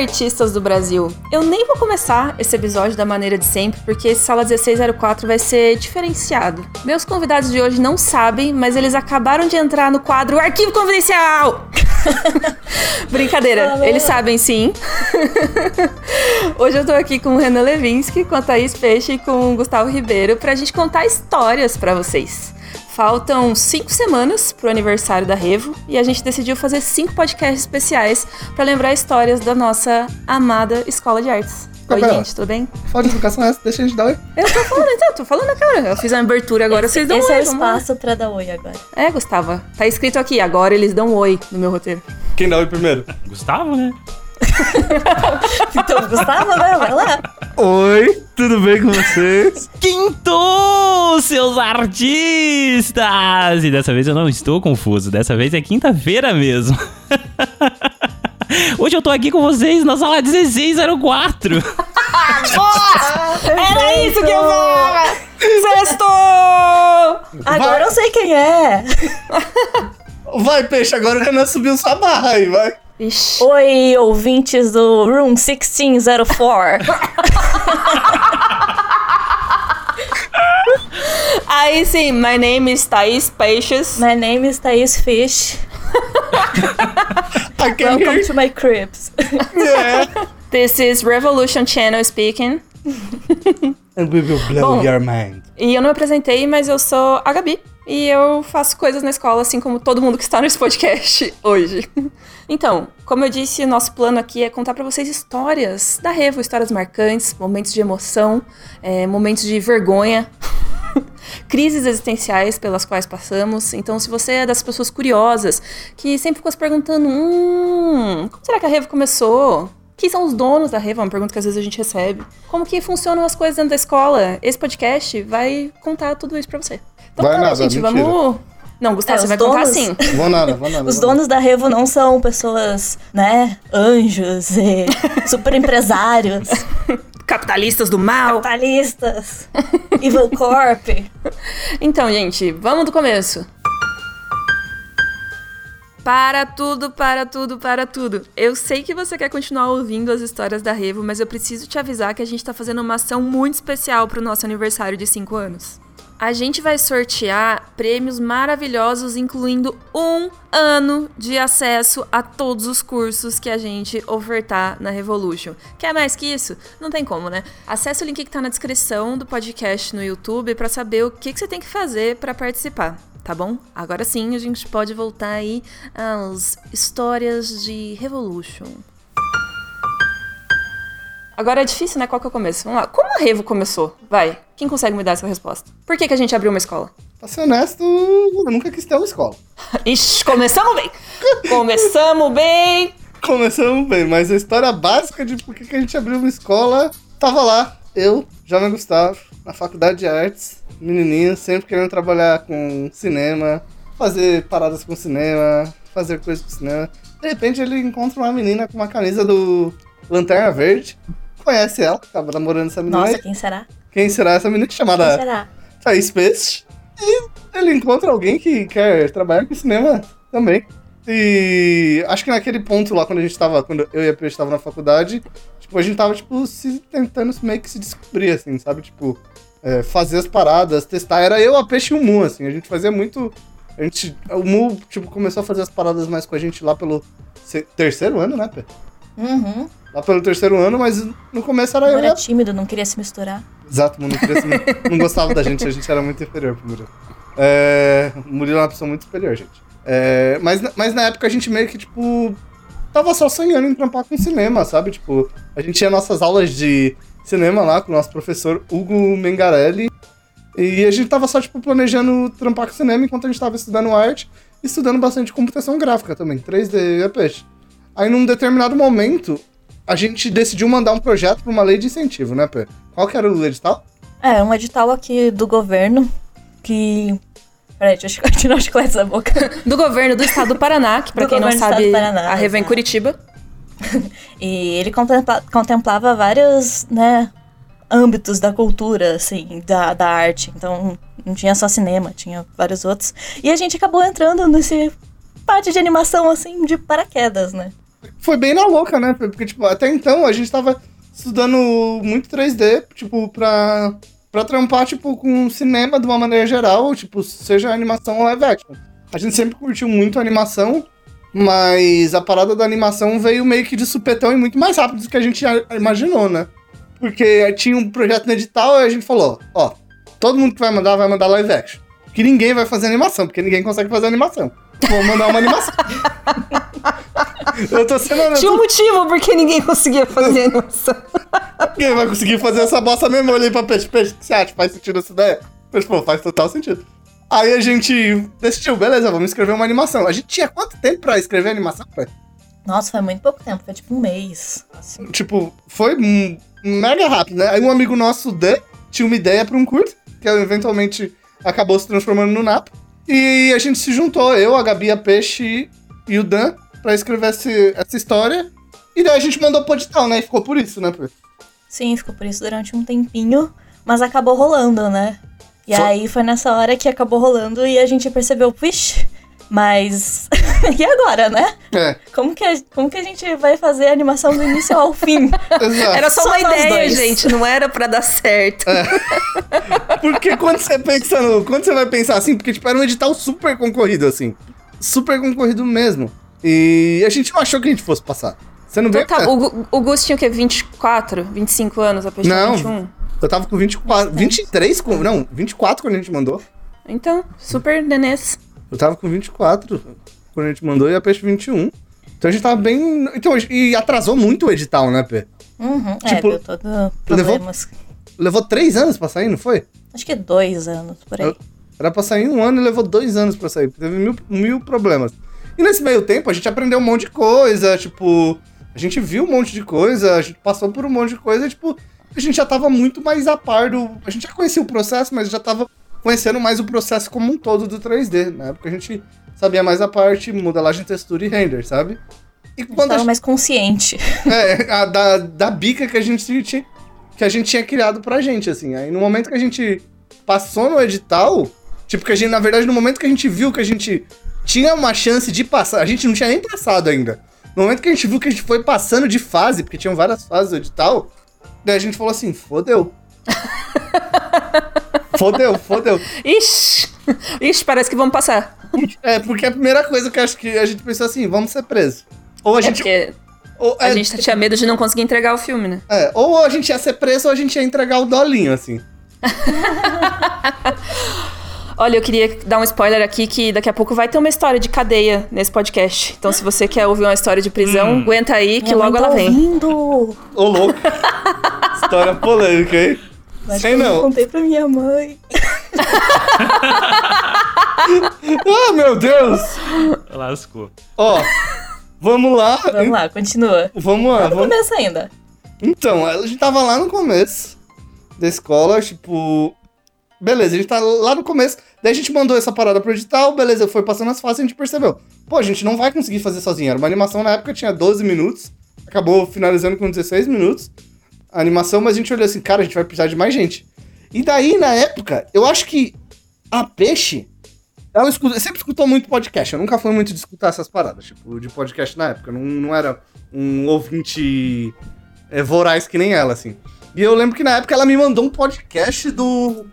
artistas do Brasil! Eu nem vou começar esse episódio da maneira de sempre, porque esse Sala 1604 vai ser diferenciado. Meus convidados de hoje não sabem, mas eles acabaram de entrar no quadro Arquivo Confidencial! Brincadeira, eles sabem sim. hoje eu tô aqui com o Renan Levinsky, com a Thaís Peixe e com o Gustavo Ribeiro pra gente contar histórias para vocês. Faltam cinco semanas pro aniversário da Revo e a gente decidiu fazer cinco podcasts especiais para lembrar histórias da nossa amada Escola de Artes. Tá Oi, gente, tudo bem? Fala de educação essa, deixa a gente dar oi. Eu tô falando, então, tô falando na câmera. Eu fiz a abertura agora, vocês dão Esse oi. é o lá. espaço pra dar oi agora. É, Gustavo, tá escrito aqui, agora eles dão oi no meu roteiro. Quem dá oi primeiro? Gustavo, né? Então, Gustavo, né? Vai lá. Oi, tudo bem com vocês? Quinto, seus artistas! E dessa vez eu não estou confuso, dessa vez é quinta-feira mesmo. Hoje eu tô aqui com vocês na sala 1604. Era isso que eu falava! Sexto! Agora eu sei quem é. Vai, peixe, agora o Renan subiu sua barra aí, vai. Ixi. Oi, ouvintes do Room 1604. Aí sim, my name is Thaís Peixes. My name is Thais Fish. Can Welcome hear to my cribs. yeah. This is Revolution Channel speaking. And we will blow Bom. your mind. E eu não me apresentei, mas eu sou a Gabi. E eu faço coisas na escola, assim como todo mundo que está nesse podcast hoje. Então, como eu disse, nosso plano aqui é contar pra vocês histórias da Revo, histórias marcantes, momentos de emoção, é, momentos de vergonha, crises existenciais pelas quais passamos. Então, se você é das pessoas curiosas que sempre ficam se perguntando: hum, como será que a Revo começou? Quem são os donos da Revo? É uma pergunta que às vezes a gente recebe. Como que funcionam as coisas dentro da escola? Esse podcast vai contar tudo isso pra você. Então, Vai tá, nada, gente, mentira. vamos. Não, Gustavo, É, você vai contar donos- assim. Vou nada, vou nada. Os vou nada. donos da Revo não são pessoas, né, anjos e super empresários, Capitalistas do mal. capitalistas, Evil Corp. Então, gente, vamos do começo. Para tudo, para tudo, para tudo. Eu sei que você quer continuar ouvindo as histórias da Revo, mas eu preciso te avisar que a gente tá fazendo uma ação muito especial pro nosso aniversário de 5 anos. A gente vai sortear prêmios maravilhosos, incluindo um ano de acesso a todos os cursos que a gente ofertar na Revolution. Quer mais que isso? Não tem como, né? Acesse o link que tá na descrição do podcast no YouTube pra saber o que, que você tem que fazer pra participar. Tá bom? Agora sim a gente pode voltar aí às histórias de Revolution. Agora é difícil, né? Qual que é o começo? Vamos lá. Como a Revo começou? Vai. Quem consegue me dar essa resposta? Por que, que a gente abriu uma escola? Pra ser honesto, eu nunca quis ter uma escola. Ixi, começamos bem! Começamos bem! Começamos bem, mas a história básica de por que que a gente abriu uma escola tava lá. Eu, Jovem Gustavo, na faculdade de artes, menininho, sempre querendo trabalhar com cinema, fazer paradas com cinema, fazer coisas com cinema. De repente ele encontra uma menina com uma camisa do Lanterna Verde, conhece ela, tava namorando essa menina. Nossa, aí. quem será? Quem será essa menina Quem chamada será? Thaís Peixe. E ele encontra alguém que quer trabalhar com cinema também. E acho que naquele ponto lá, quando a gente tava, quando eu e a Peixe tava na faculdade, tipo, a gente tava, tipo, se tentando meio que se descobrir, assim, sabe? Tipo, é, fazer as paradas, testar. Era eu, a Peixe e o Mu, assim. A gente fazia muito. A gente. O Mu, tipo, começou a fazer as paradas mais com a gente lá pelo terceiro ano, né, Pé? Uhum. Lá pelo terceiro ano, mas no começo era Eu era tímido, não queria se misturar. Exato. Não, queria não gostava da gente, a gente era muito inferior pro Murilo. É, o Murilo é uma pessoa muito superior, gente. É, mas, na- mas na época a gente meio que, tipo, tava só sonhando em trampar com cinema, sabe? Tipo, a gente tinha nossas aulas de cinema lá com o nosso professor Hugo Mengarelli. E a gente tava só, tipo, planejando trampar com cinema enquanto a gente tava estudando arte e estudando bastante computação gráfica também, 3D e peixe. Aí num determinado momento, a gente decidiu mandar um projeto pra uma lei de incentivo, né, Pé? Qual que era o edital? É, um edital aqui do governo que. Peraí, deixa eu tirar os chicletes da boca. Do governo do estado do Paraná, que pra Do quem não governo do estado sabe, do Paraná, a exato. Curitiba. E ele contempla- contemplava vários, né, âmbitos da cultura, assim, da, da arte. Então, não tinha só cinema, tinha vários outros. E a gente acabou entrando nesse parte de animação, assim, de paraquedas, né? foi bem na louca, né? Porque, tipo, até então a gente tava estudando muito 3D, tipo, pra, pra trampar, tipo, com cinema de uma maneira geral, tipo, seja animação ou live action. A gente sempre curtiu muito animação, mas a parada da animação veio meio que de supetão e muito mais rápido do que a gente imaginou, né? Porque tinha um projeto no edital e a gente falou, ó, todo mundo que vai mandar, vai mandar live action. Que ninguém vai fazer animação, porque ninguém consegue fazer animação. Vou mandar uma animação. eu tô sendo. Tinha um motivo porque ninguém conseguia fazer animação. Ninguém vai conseguir fazer essa bosta mesmo. Eu olhei pra peixe, peixe, você acha? Faz sentido essa ideia? Peixe, pô, faz total sentido. Aí a gente decidiu, beleza, vamos escrever uma animação. A gente tinha quanto tempo pra escrever animação, pai? Nossa, foi muito pouco tempo, foi tipo um mês. Assim. Tipo, foi mega rápido, né? Aí um amigo nosso, Dan, tinha uma ideia pra um curto, que eventualmente acabou se transformando no Napa. E a gente se juntou, eu, a Gabi, a Peixe e o Dan, pra escrever esse- essa história. E daí a gente mandou pro edital, né? E ficou por isso, né, Peixe? Sim, ficou por isso durante um tempinho, mas acabou rolando, né? E Foi- aí foi nessa hora que acabou rolando e a gente percebeu, puxa, mas. e agora, né? É, Como que, a, como que a gente vai fazer a animação do início ao fim? exato. Era só, Só uma ideia, dois. gente. Não era pra dar certo. Porque quando você pensa no. Quando você vai pensar assim, porque tipo, era um edital super concorrido, assim. Super concorrido mesmo. E a gente não achou que a gente fosse passar. Você não vê? Então, tá, o, o Gus tinha o quê? 24? 25 anos? A tinha Não. 21? Eu tava com 24. 23 com. Não, 24 quando a gente mandou. Então, super nenês. Eu tava com 24 quando a gente mandou e a Peixe 21. Então a gente tava bem. Então, e atrasou muito o edital, né, P? Uhum, Tipo, é, deu todo problemas. Levou três anos pra sair, não foi? Acho que dois anos, por aí. Era pra sair um ano e levou dois anos pra sair. Teve mil, mil problemas. E nesse meio tempo a gente aprendeu um monte de coisa, tipo. A gente viu um monte de coisa, a gente passou por um monte de coisa, tipo. A gente já tava muito mais a par do. A gente já conhecia o processo, mas já tava conhecendo mais o processo como um todo do 3D. Na época a gente sabia mais a parte modelagem, textura e render, sabe? E quando a Tava mais consciente. é, a da, da bica que a gente tinha, que a gente tinha criado pra gente, assim. Aí no momento que a gente passou no edital, tipo, que a gente, na verdade, no momento que a gente viu que a gente tinha uma chance de passar, a gente não tinha nem passado ainda. No momento que a gente viu que a gente foi passando de fase, porque tinham várias fases do edital, daí a gente falou assim, fodeu. fodeu, fodeu. Ixi! Ixi, parece que vamos passar. É, porque a primeira coisa que eu acho que a gente pensou assim, vamos ser presos. Ou a É gente. porque ou, a é, gente tinha medo de não conseguir entregar o filme, né? É, ou a gente ia ser preso ou a gente ia entregar o dolinho, assim. Olha, eu queria dar um spoiler aqui que daqui a pouco vai ter uma história de cadeia nesse podcast. Então, se você quer ouvir uma história de prisão, Hum. aguenta aí que mãe logo tá ela vem. ouvindo. Ô, louco. História polêmica, hein? Acho Sei que eu não. contei pra minha mãe. Ah, meu Deus! Lascou. Ó, vamos lá. Vamos lá, continua. Vamos lá. Não Vamos... começa ainda. Então, a gente tava lá no começo da escola, tipo. Beleza, a gente tá lá no começo. Daí a gente mandou essa parada pro edital, beleza, foi passando as fases e a gente percebeu. Pô, a gente não vai conseguir fazer sozinho. Era uma animação na época, tinha 12 minutos. Acabou finalizando com 16 minutos. A animação, mas a gente olhou assim, cara, a gente vai precisar de mais gente. E daí, na época, eu acho que a Peixe. Ela escuta, sempre escutou muito podcast. Eu nunca fui muito de escutar essas paradas, tipo, de podcast na época. Eu Não, não era um ouvinte é, voraz que nem ela, assim. E eu lembro que na época ela me mandou um podcast do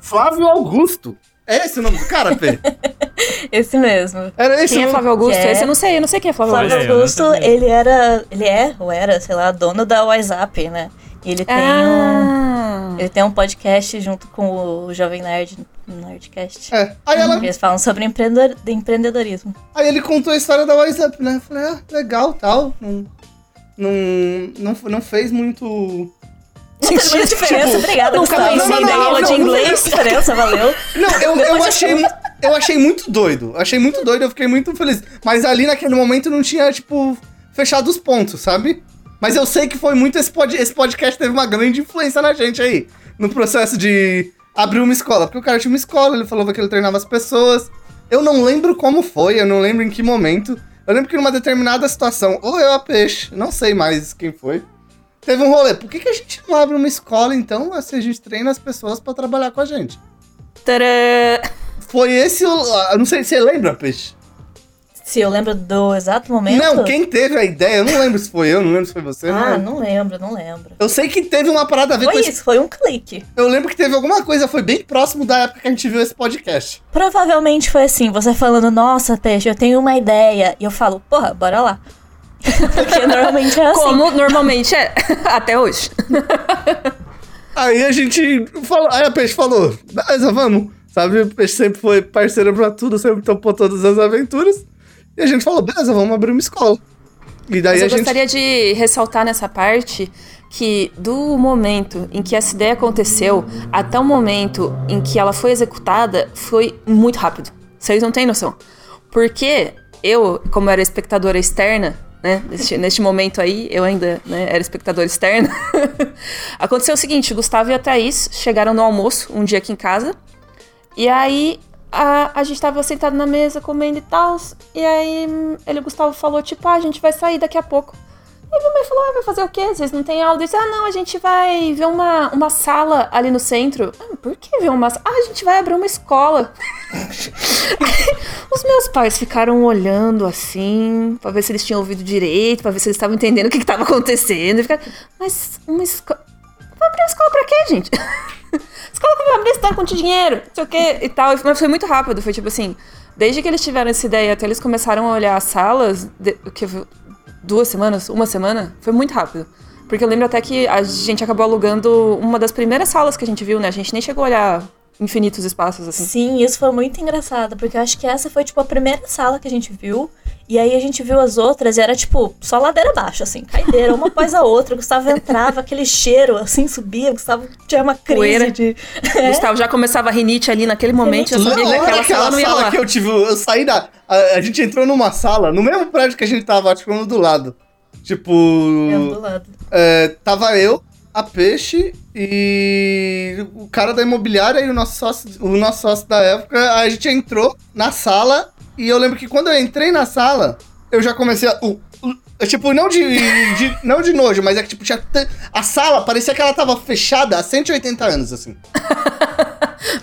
Flávio Augusto. É esse o nome do cara, Fê? Esse mesmo. Era esse Quem é. Flávio Augusto? É? Esse eu não sei, eu não sei quem é Flávio Flávio Augusto. não Augusto, ele era. Ele é, ou era, sei lá, dono da WhatsApp, né? E ele tem um. Ah, Ele tem um podcast junto com o Jovem Nerd Nerdcast. É. Aí, ela, Eles falam sobre empreendedor, de empreendedorismo. aí ele contou a história da WhatsApp, né? Eu falei, ah, legal, tal. Não, não, não, não fez muito. Faz muita diferença, tipo, obrigada. nunca pensei não, não, não, aula não, de não, inglês. Diferença, valeu. Não, eu, eu, Depois achei, eu achei muito doido. Achei muito doido, eu fiquei muito feliz. Mas ali naquele momento não tinha, tipo, fechado os pontos, sabe? Mas eu sei que foi muito esse, pod, esse podcast teve uma grande influência na gente aí. No processo de abrir uma escola. Porque o cara tinha uma escola, ele falou que ele treinava as pessoas. Eu não lembro como foi, eu não lembro em que momento. Eu lembro que numa determinada situação, ou eu a peixe, não sei mais quem foi. Teve um rolê. Por que, que a gente não abre uma escola, então, se a gente treina as pessoas pra trabalhar com a gente? Tadã! Foi esse o. Não sei se você lembra, Peixe. Se eu lembro do exato momento. Não, quem teve a ideia, eu não lembro se foi eu, não lembro se foi você. Ah, não lembro, não lembro. Eu sei que teve uma parada a ver Foi com esse... isso, foi um clique. Eu lembro que teve alguma coisa, foi bem próximo da época que a gente viu esse podcast. Provavelmente foi assim, você falando, nossa, Peixe, eu tenho uma ideia. E eu falo, porra, bora lá. Porque normalmente é assim. Como normalmente é, até hoje. Aí a gente falou, aí a Peixe falou, beleza, vamos. Sabe, o Peixe sempre foi parceiro pra tudo, sempre topou todas as aventuras. E a gente falou, beleza, vamos abrir uma escola. E daí Mas a eu gente... gostaria de ressaltar nessa parte que do momento em que essa ideia aconteceu até o momento em que ela foi executada foi muito rápido. Vocês não têm noção. Porque eu, como era espectadora externa, né, neste, neste momento aí, eu ainda né, era espectadora externa, aconteceu o seguinte, Gustavo e a Thaís chegaram no almoço um dia aqui em casa, e aí a, a gente tava sentado na mesa comendo e tal. E aí ele, o Gustavo, falou, tipo, ah, a gente vai sair daqui a pouco. Aí minha mãe falou, ah, vai fazer o quê? Vocês não têm aula? Eu disse, ah, não, a gente vai ver uma, uma sala ali no centro. Ah, por que ver uma sala? Ah, a gente vai abrir uma escola. Os meus pais ficaram olhando assim, pra ver se eles tinham ouvido direito, pra ver se eles estavam entendendo o que, que tava acontecendo. Ficaram, mas uma escola. Vai abrir uma escola pra quê, gente? escola que vai abrir, você tá com dinheiro, não sei o quê e tal. Mas foi muito rápido, foi tipo assim. Desde que eles tiveram essa ideia até eles começaram a olhar as salas, de, que duas semanas, uma semana, foi muito rápido. Porque eu lembro até que a gente acabou alugando uma das primeiras salas que a gente viu, né? A gente nem chegou a olhar infinitos espaços, assim. Sim, isso foi muito engraçado, porque eu acho que essa foi, tipo, a primeira sala que a gente viu. E aí a gente viu as outras e era, tipo, só ladeira abaixo, assim, caideira, uma após a outra. O Gustavo entrava, aquele cheiro, assim, subia. O Gustavo tinha uma crise Poeira. de... Gustavo já começava a rinite ali naquele momento, eu sabia que daquela sala não ia sala rolar. que eu tive, eu saí da. A, a gente entrou numa sala, no mesmo prédio que a gente tava, acho que do lado. Tipo. Eu do lado. é, tava eu, a Peixe e o cara da imobiliária e o nosso sócio, o nosso sócio da época. A gente entrou na sala e eu lembro que quando eu entrei na sala, eu já comecei a. o- o- tipo, não de, de- não de nojo, mas é que tipo, tinha a sala parecia que ela tava fechada há 180 anos, assim.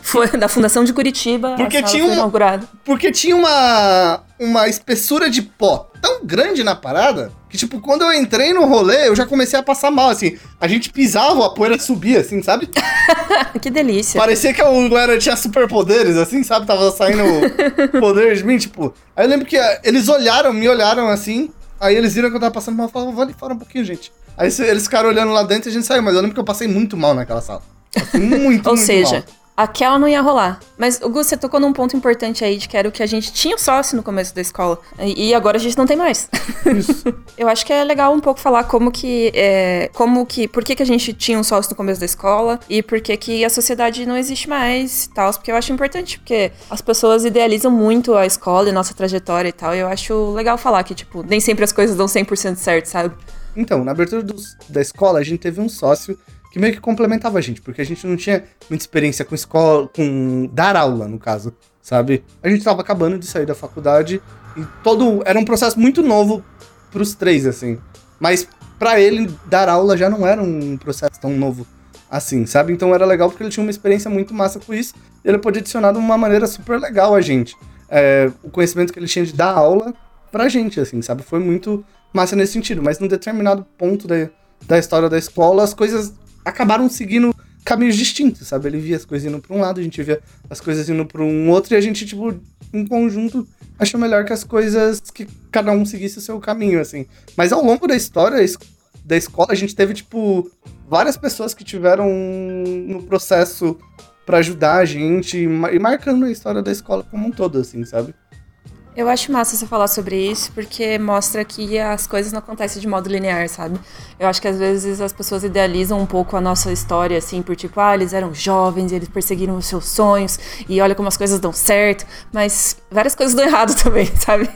Foi da Fundação de Curitiba. Porque tinha foi uma- inaugurada. Porque tinha uma, uma espessura de pó tão grande na parada que, tipo, quando eu entrei no rolê, eu já comecei a passar mal, assim. A gente pisava, a poeira subia, assim, sabe? que delícia. Parecia que eu era, tinha superpoderes, assim, sabe? Tava saindo poder de mim, tipo. Aí eu lembro que ah, eles olharam, me olharam assim. Aí eles viram que eu tava passando mal e falaram, vou ali fora um pouquinho, gente. Aí eles ficaram olhando lá dentro e a gente saiu, mas eu lembro que eu passei muito mal naquela sala. Passei muito, Ou muito seja, mal. Aquela não ia rolar. Mas, o Gus, você tocou num ponto importante aí, de que era o que a gente tinha sócio no começo da escola. E, agora a gente não tem mais. Eu acho que é legal um pouco falar como que. É, como que. Por que, que a gente tinha um sócio no começo da escola e por que, que a sociedade não existe mais e tal. Porque eu acho importante, porque as pessoas idealizam muito a escola e nossa trajetória e tal. E eu acho legal falar que, tipo, nem sempre as coisas dão 100% certo, sabe? Então, na abertura da escola, a gente teve um sócio que meio que complementava a gente, porque a gente não tinha muita experiência com escola, com dar aula, no caso, sabe? A gente tava acabando de sair da faculdade e todo era um processo muito novo pros três, assim. Mas pra ele dar aula já não era um processo tão novo assim, sabe? Então era legal porque ele tinha uma experiência muito massa com isso e ele podia adicionar de uma maneira super legal a gente. É, o conhecimento que ele tinha de dar aula pra gente, assim, sabe? Foi muito massa nesse sentido, mas num determinado ponto da, da história da escola, as coisas acabaram seguindo caminhos distintos, sabe? Ele via as coisas indo pra um lado, a gente via as coisas indo pra um outro, e a gente, tipo, em conjunto, achou melhor que as coisas, que cada um seguisse o seu caminho, assim. Mas ao longo da história da escola, a gente teve, tipo, várias pessoas que tiveram no processo pra ajudar a gente e marcando a história da escola como um todo, assim, sabe? Eu acho massa você falar sobre isso, porque mostra que as coisas não acontecem de modo linear, sabe? Eu acho que às vezes as pessoas idealizam um pouco a nossa história, assim, por tipo, ah, eles eram jovens, eles perseguiram os seus sonhos, e olha como as coisas dão certo, mas várias coisas dão errado também, sabe?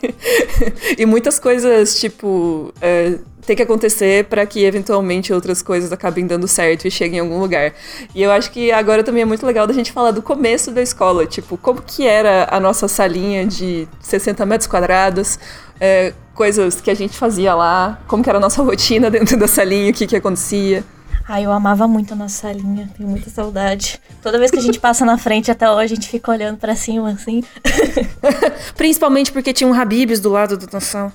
e muitas coisas, tipo, é, tem que acontecer para que eventualmente outras coisas acabem dando certo e cheguem em algum lugar. E eu acho que agora também é muito legal da gente falar do começo da escola, tipo, como que era a nossa salinha de 60 metros quadrados, é, coisas que a gente fazia lá, como que era a nossa rotina dentro da salinha, o que que acontecia. Ai, eu amava muito a nossa salinha, tenho muita saudade. Toda vez que a gente passa na frente até hoje, a gente fica olhando pra cima assim. Principalmente porque tinha um Habibs do lado do Tansão.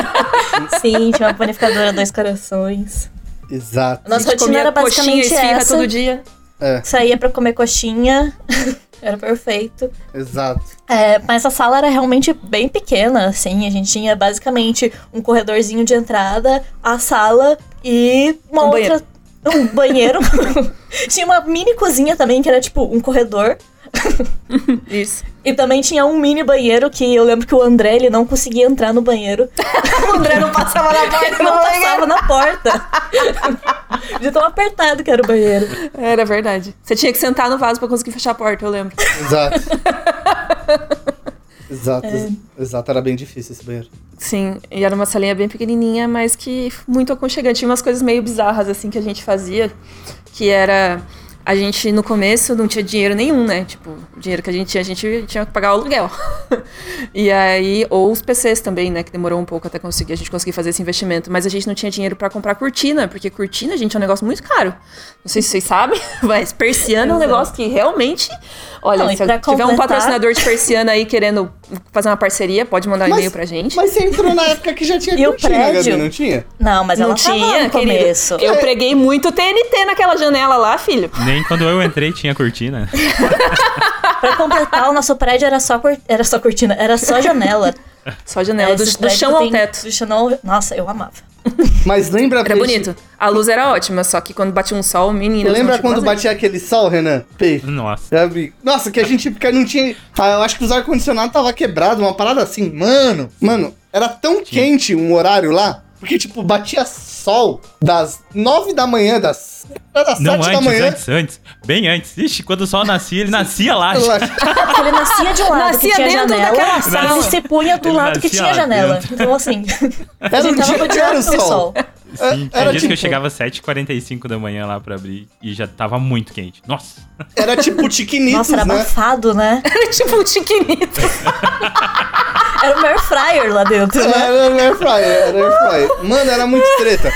Sim, tinha uma panificadora dois corações. Exato. Nossa A gente rotina comia era coxinha basicamente esfirra essa. todo dia. É, Saía pra comer coxinha. era perfeito. exato. É, mas a sala era realmente bem pequena, assim. A gente tinha basicamente um corredorzinho de entrada, a sala e uma Um outra. Um banheiro. tinha uma mini cozinha também, que era tipo um corredor. Isso. E também tinha um mini banheiro que eu lembro que o André ele não conseguia entrar no banheiro. O André não passava na porta. Ele não passava na porta. De tão apertado que era o banheiro. Era verdade. Você tinha que sentar no vaso pra conseguir fechar a porta, eu lembro. Exato. Exato, ex- exato, era bem difícil esse banheiro. Sim, e era uma salinha bem pequenininha, mas que muito aconchegante. Tinha umas coisas meio bizarras, assim, que a gente fazia, que era... A gente, no começo, não tinha dinheiro nenhum, né? Tipo, o dinheiro que a gente tinha, a gente tinha que pagar o aluguel. e aí, ou os PCs também, né? Que demorou um pouco até conseguir, a gente conseguir fazer esse investimento. Mas a gente não tinha dinheiro pra comprar cortina, porque cortina, gente, é um negócio muito caro. Não sei se vocês sabem, mas persiana é um negócio que realmente... Olha, Não, se tiver um completar- patrocinador de persiana aí querendo fazer uma parceria, pode mandar um e-mail pra gente. Mas você entrou na época que já tinha E o cortina, prédio? Gabi, não tinha? Não, mas não ela tinha, querido. começo. Eu preguei muito TNT naquela janela lá, filho. Nem quando eu entrei tinha cortina. Pra completar, o nosso prédio era só, cor... era só cortina, era só janela. Só janela, do, Esses do prédios chão ao teto. Do chão ao... Nossa, eu amava. Mas lembra... Era peixe- bonito. A luz era ótima, só que quando batia um sol, menina. eu Lembra quando fazer. batia aquele sol, Renan? Peixe. Nossa. Nossa, que a gente porque não tinha. Ah, eu acho que os ar-condicionados tava quebrado, uma parada assim. Mano, mano, era tão quente um horário lá, porque, tipo, batia sol das nove da manhã, das, das Não, sete da antes, manhã. antes, antes. Bem antes. Ixi, quando o sol nascia, ele nascia lá. Ele nascia de um lado Nascia que tinha dentro janela, daquela e sala. ele se punha do Ele lado que nascia tinha lá janela. dentro. Então, assim, Era um dia que rodeado era pelo sol. sol. Sim, tinha era dias que tipo- eu chegava às 7h45 da manhã lá pra abrir e já tava muito quente. Nossa. Era tipo tiquinitos, Nossa, era né? abafado, né? Era tipo um chiquinito. Era o air fryer lá dentro, né? Era air fryer, era air fryer. Mano, era muito treta.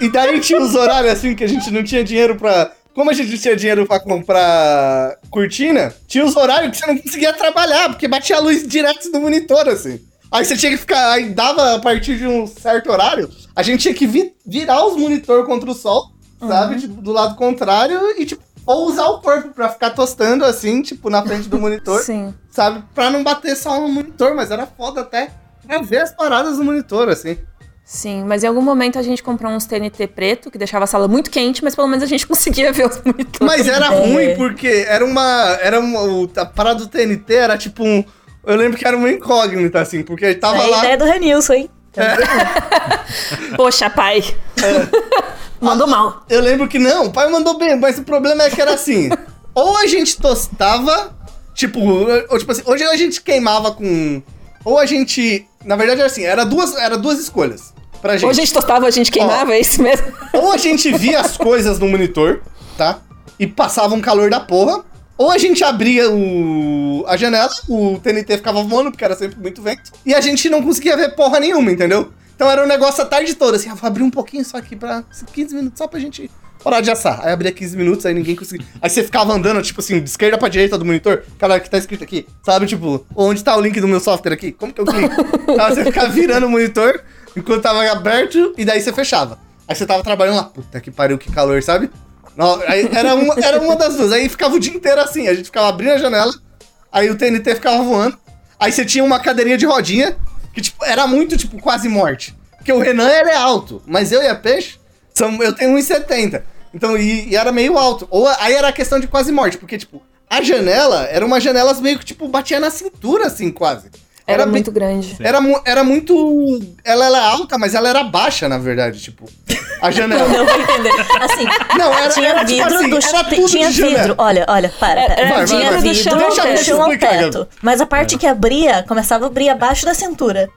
E daí tinha os horários assim que a gente não tinha dinheiro pra. Como a gente não tinha dinheiro pra comprar cortina, tinha os horários que você não conseguia trabalhar, porque batia a luz direto do monitor, assim. Aí você tinha que ficar. Aí dava a partir de um certo horário, a gente tinha que vi- virar os monitor contra o sol, sabe? Tipo, do lado contrário e, tipo, ou usar o corpo pra ficar tostando assim, tipo, na frente do monitor Sim. sabe? Pra não bater só no monitor, mas era foda até pra ver as paradas no monitor, assim. Sim, mas em algum momento a gente comprou uns TNT preto, que deixava a sala muito quente, mas pelo menos a gente conseguia ver os monitores. Mas era É. ruim porque era uma. Era uma. A parada do TNT era tipo um. Eu lembro que era uma incógnita, assim, porque tava É a lá. ideia do Renilson, hein? Poxa, pai. Mandou mal. Eu lembro que não, o pai mandou bem, mas o problema é que era assim. ou a gente tostava, tipo, ou, tipo assim, hoje a gente queimava com. Ou a gente. Na verdade era assim, era duas, era duas escolhas pra gente. Ou a gente tostava, a gente queimava, é isso mesmo. Ou a gente via as coisas no monitor, tá? E passava um calor da porra. Ou a gente abria o... a janela, o TNT ficava voando, porque era sempre muito vento. E a gente não conseguia ver porra nenhuma, entendeu? Então era um negócio a tarde toda, assim, ah, vou abrir um pouquinho só aqui pra 15 minutos, só pra gente parar de assar. Aí abria 15 minutos, aí ninguém conseguia. Aí você ficava andando, tipo assim, de esquerda pra direita do monitor, cara que tá escrito aqui, sabe? Tipo, onde tá o link do meu software aqui? Como que eu clico? Aí você ficava virando o monitor enquanto tava aberto, e daí você fechava. Aí você tava trabalhando lá, puta que pariu, que calor, sabe? Não, era, uma, era uma das duas. Aí ficava o dia inteiro assim, a gente ficava abrindo a janela, aí o TNT ficava voando. Aí você tinha uma cadeirinha de rodinha, que tipo, era muito, tipo, quase morte. Porque o Renan, ele é alto, mas eu e a Peixe, são, eu tenho 1,70. Então, e, e era meio alto. Ou aí era questão de quase morte, porque, tipo, a janela era uma janelas meio que, tipo, batia na cintura, assim, quase. Era, bem- muito grande. era, era muito. Ela, ela é alta, mas ela era baixa, na verdade, tipo. A janela. Não vou entender. Assim, Não, era, tinha era tipo vidro assim, do era tudo Tinha vidro. Olha, olha, para. Era- Vai, vai, tinha vai. vidro do vidro chão do ao chão, ao teto. Mas a parte que abria começava a abrir abaixo da cintura.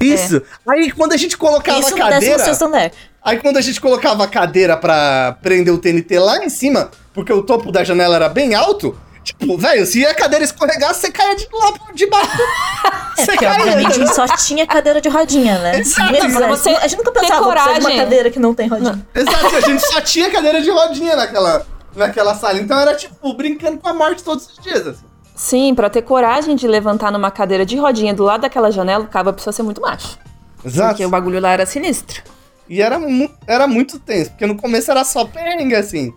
Isso. Aí quando a gente colocava Isso a cadeira. 16 andar. Aí quando a gente colocava a cadeira pra prender o TNT lá em cima, porque o topo da janela era bem alto, Tipo, velho, se a cadeira escorregar, você caia de lá de baixo. É, Você porque caia. obviamente gente só tinha cadeira de rodinha, né? Exato, Mesmo, pra né? você a gente nunca pensava de uma coragem. cadeira que não tem rodinha. Exato, a gente só tinha cadeira de rodinha naquela, naquela sala. Então era tipo, brincando com a morte todos os dias, assim. Sim, pra ter coragem de levantar numa cadeira de rodinha do lado daquela janela, o cabo precisa ser muito macho. Exato. Porque o bagulho lá era sinistro. E era, mu era muito tenso, porque no começo era só perrengue, assim.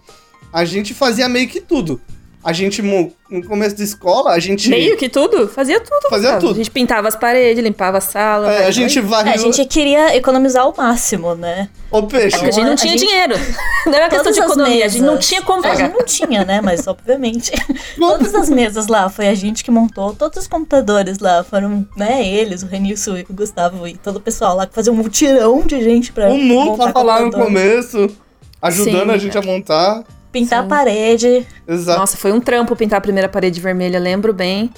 A gente fazia meio que tudo. A gente, no começo da escola, a gente. Meio que tudo? Fazia tudo. Fazia Gustavo. tudo. A gente pintava as paredes, limpava a sala. É, a gente É, varreu. a gente queria economizar o máximo, né? Ô, peixe. Porque a gente não A tinha gente- dinheiro. Não era questão Todas de economia, a gente não tinha como A pagar. gente não tinha, né? Mas obviamente. Todas as mesas lá foi a gente que montou. Todos os computadores lá foram, né? Eles, o Renilson e o Gustavo e todo o pessoal lá que fazia um mutirão de gente pra. O Mu montar tava lá no começo, ajudando Sim. a gente a montar. Pintar Sim. a parede. Exato. Nossa, foi um trampo pintar a primeira parede vermelha, lembro bem.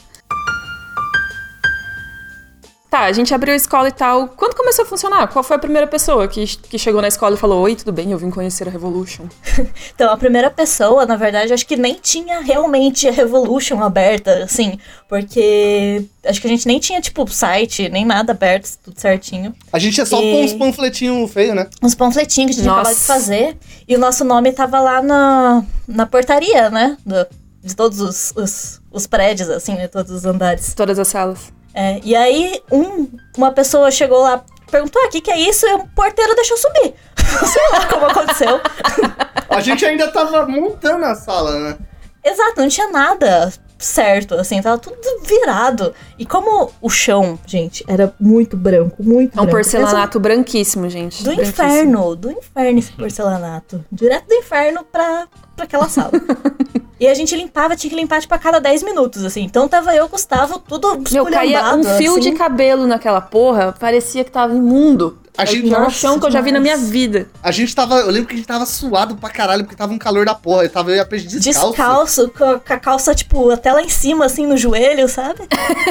Tá, a gente abriu a escola e tal. Quando começou a funcionar? Qual foi a primeira pessoa que, que chegou na escola e falou: Oi, tudo bem? Eu vim conhecer a Revolution. Então, a primeira pessoa, na verdade, acho que nem tinha realmente a Revolution aberta, assim, porque acho que a gente nem tinha, tipo, site, nem nada aberto, tudo certinho. A gente é só E- com uns panfletinhos feios, né? Uns panfletinhos que a gente Nossa. acabava de fazer, e o nosso nome tava lá na, na portaria, né, do- de todos os, os, os prédios, assim, né, todos os andares. Todas as salas. É, e aí, um, uma pessoa chegou lá, perguntou, ah, o que que é isso? E o porteiro deixou subir. Sei lá como aconteceu. A gente ainda tava montando a sala, né? Exato, não tinha nada certo, assim, tava tudo virado. E como o chão, gente, era muito branco, muito É um branco. porcelanato branquíssimo, gente. Do Branquíssimo. inferno, do inferno esse porcelanato. Direto do inferno pra, pra aquela sala. e a gente limpava, tinha que limpar, tipo, a cada 10 minutos, assim. Então tava eu, Gustavo, tudo Meu, caía um fio de assim. cabelo naquela porra, parecia que tava imundo. A É o gente- pior Nossa, chão que eu já vi na minha vida. A gente tava. Eu lembro que a gente tava suado pra caralho, porque tava um calor da porra. Eu tava eu a peixe descalço. Descalço, com a, com a calça, tipo, até lá em cima, assim, no joelho, sabe?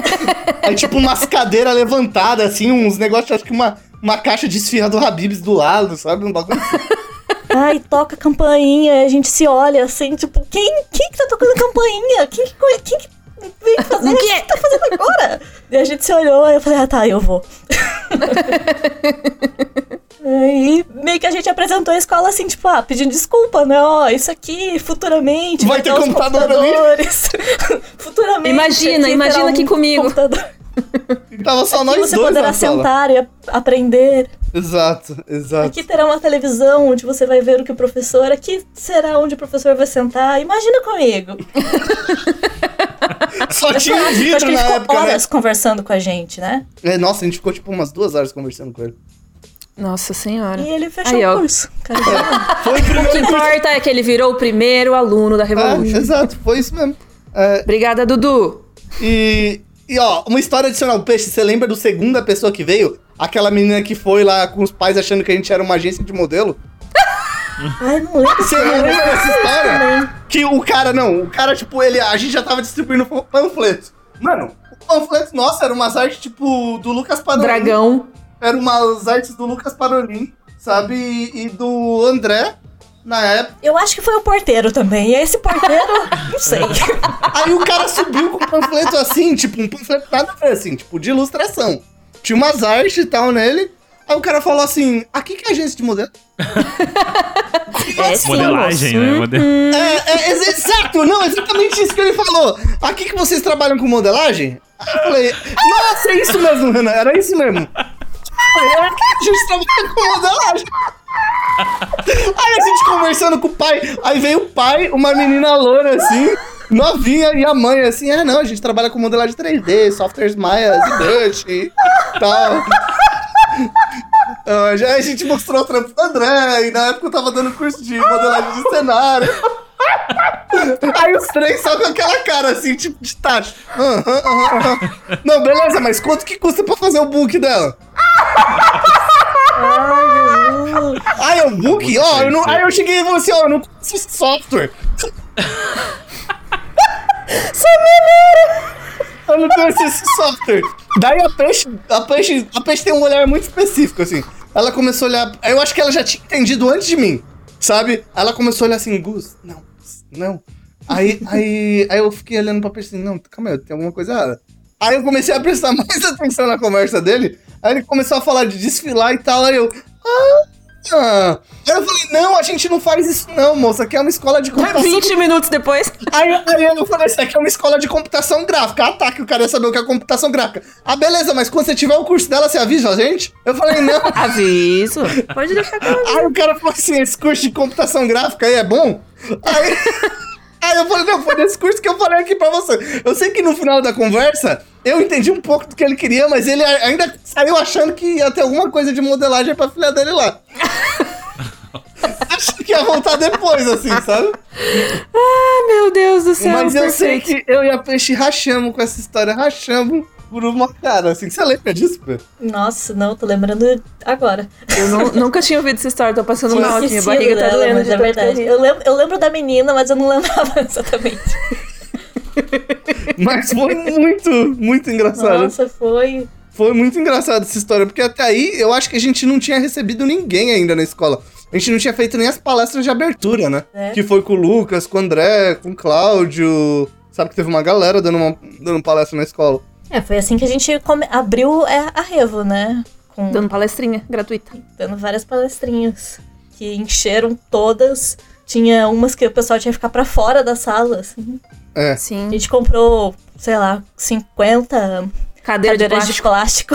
Aí, tipo, umas cadeiras levantadas, assim, uns negócios, acho que uma, uma caixa de esfirra do Habibs do lado, sabe? Um bagulho. Ai, toca a campainha, a gente se olha, assim, tipo, quem, quem que tá tocando campainha? Quem que, quem que veio fazer? O que tá fazendo agora? E a gente se olhou, e eu falei, ah, tá, eu vou. Aí, meio que a gente apresentou a escola assim, tipo, ah, pedindo desculpa, né? Ó, isso aqui futuramente. Vai ter os computador ali? computadores. futuramente. Imagina, aqui imagina aqui comigo. computador. E tava só Aqui nós você dois poderá na sala. sentar e aprender. Exato, exato. Aqui terá uma televisão onde você vai ver o que o professor. Aqui será onde o professor vai sentar. Imagina comigo. Só tinha um Acho que vidro ele ficou época, né? horas conversando com a gente, né? É, nossa, a gente ficou tipo umas duas horas conversando com ele. Nossa senhora. E ele fechou Aí, o curso. Cara, Foi o O que importa é que ele virou o primeiro aluno da É, Revolution. exato, foi isso mesmo. É, Obrigada, Dudu. e, e, ó, uma história adicional. Peixe, você lembra do segunda pessoa que veio? Aquela menina que foi lá com os pais achando que a gente era uma agência de modelo? Ai, não lembro. Você não lembra dessa história? Também. Que o cara, não, o cara, tipo, ele, a gente já tava distribuindo panfletos. Mano, o panfleto, nossa, era umas artes, tipo, do Lucas Panolin. Dragão. Eram umas artes do Lucas Panolin, sabe? E, e do André, na época. Eu acho que foi o porteiro também. E esse porteiro, não sei. Aí o cara subiu com um panfleto assim, tipo, um panfleto nada a ver, assim, tipo, de ilustração. Tinha umas artes e tal nele. Aí o cara falou assim, aqui que é agência de modelo? É sim, Modelagem, né? Model... É, é, ex- exato, não, exatamente isso que ele falou. Aqui que vocês trabalham com modelagem? Aí eu falei, nossa, é isso mesmo, Renan, era isso mesmo. Eu falei, é aqui que a gente trabalha com modelagem. Aí a gente conversando com o pai, aí veio o pai, uma menina loura assim, novinha, e a mãe assim, ah não, a gente trabalha com modelagem 3D, softwares Maya, ZBrush e tal. Ah, já a gente mostrou o trampo do André, e na época eu tava dando curso de modelagem de cenário. Aí os três só com aquela cara assim, tipo de tacho. Aham, aham, aham. Não, beleza, mas quanto que custa pra fazer o book dela? Ai. Aí o book, ó, eu não, aí eu cheguei e falei assim, ó, eu não conheço esse software. Eu não conheço esse software. Daí a peixe, a peixe, a peixe tem um olhar muito específico, assim. Ela começou a olhar. Eu acho que ela já tinha entendido antes de mim, sabe? Ela começou a olhar assim, Gus, não, não. Aí, aí, aí eu fiquei olhando pra Peixe assim, não, calma aí, tem alguma coisa errada. Aí eu comecei a prestar mais atenção na conversa dele. Aí ele começou a falar de desfilar e tal. Aí eu. Ah! Aí eu falei, não, a gente não faz isso, não, moça. Aqui é uma escola de computação. 20 minutos depois. Aí, aí eu falei, isso aqui é uma escola de computação gráfica. Ah, tá, que o cara ia saber o que é computação gráfica. Ah, beleza, mas quando você tiver o curso dela, você avisa a gente? Eu falei, não. Aviso. Pode deixar que eu aviso. Aí o cara falou assim: esse curso de computação gráfica aí é bom? Aí, aí eu falei, não, foi nesse curso que eu falei aqui pra você. Eu sei que no final da conversa, eu entendi um pouco do que ele queria, mas ele ainda saiu achando que ia ter alguma coisa de modelagem pra filha dele lá. Acho que ia voltar depois, assim, sabe? Ah, meu Deus do céu. mas eu sei perfeito. que eu e a Peixe rachamos com essa história, rachamos por uma cara, assim. Você lembra disso, Pê? Nossa, não, tô lembrando agora. Eu nu- nunca tinha ouvido essa história, tô passando mal aqui. Minha barriga tá dela, doendo. mas de é verdade. Eu lembro, eu lembro da menina, mas eu não lembrava exatamente. Mas foi muito, muito engraçado. Nossa, foi. Foi muito engraçado essa história, porque até aí eu acho que a gente não tinha recebido ninguém ainda na escola. A gente não tinha feito nem as palestras de abertura, né? É. Que foi com o Lucas, com o André, com o Cláudio. Sabe que teve uma galera dando, uma, dando palestra na escola. É, foi assim que a gente come- abriu é, a Revo, né? Com, Dando palestrinha gratuita. dando várias palestrinhas. Que encheram todas. Tinha umas que o pessoal tinha que ficar pra fora da sala, assim. É. A Sim. gente comprou, sei lá, 50 Cadeira de cadeiras de plástico. plástico.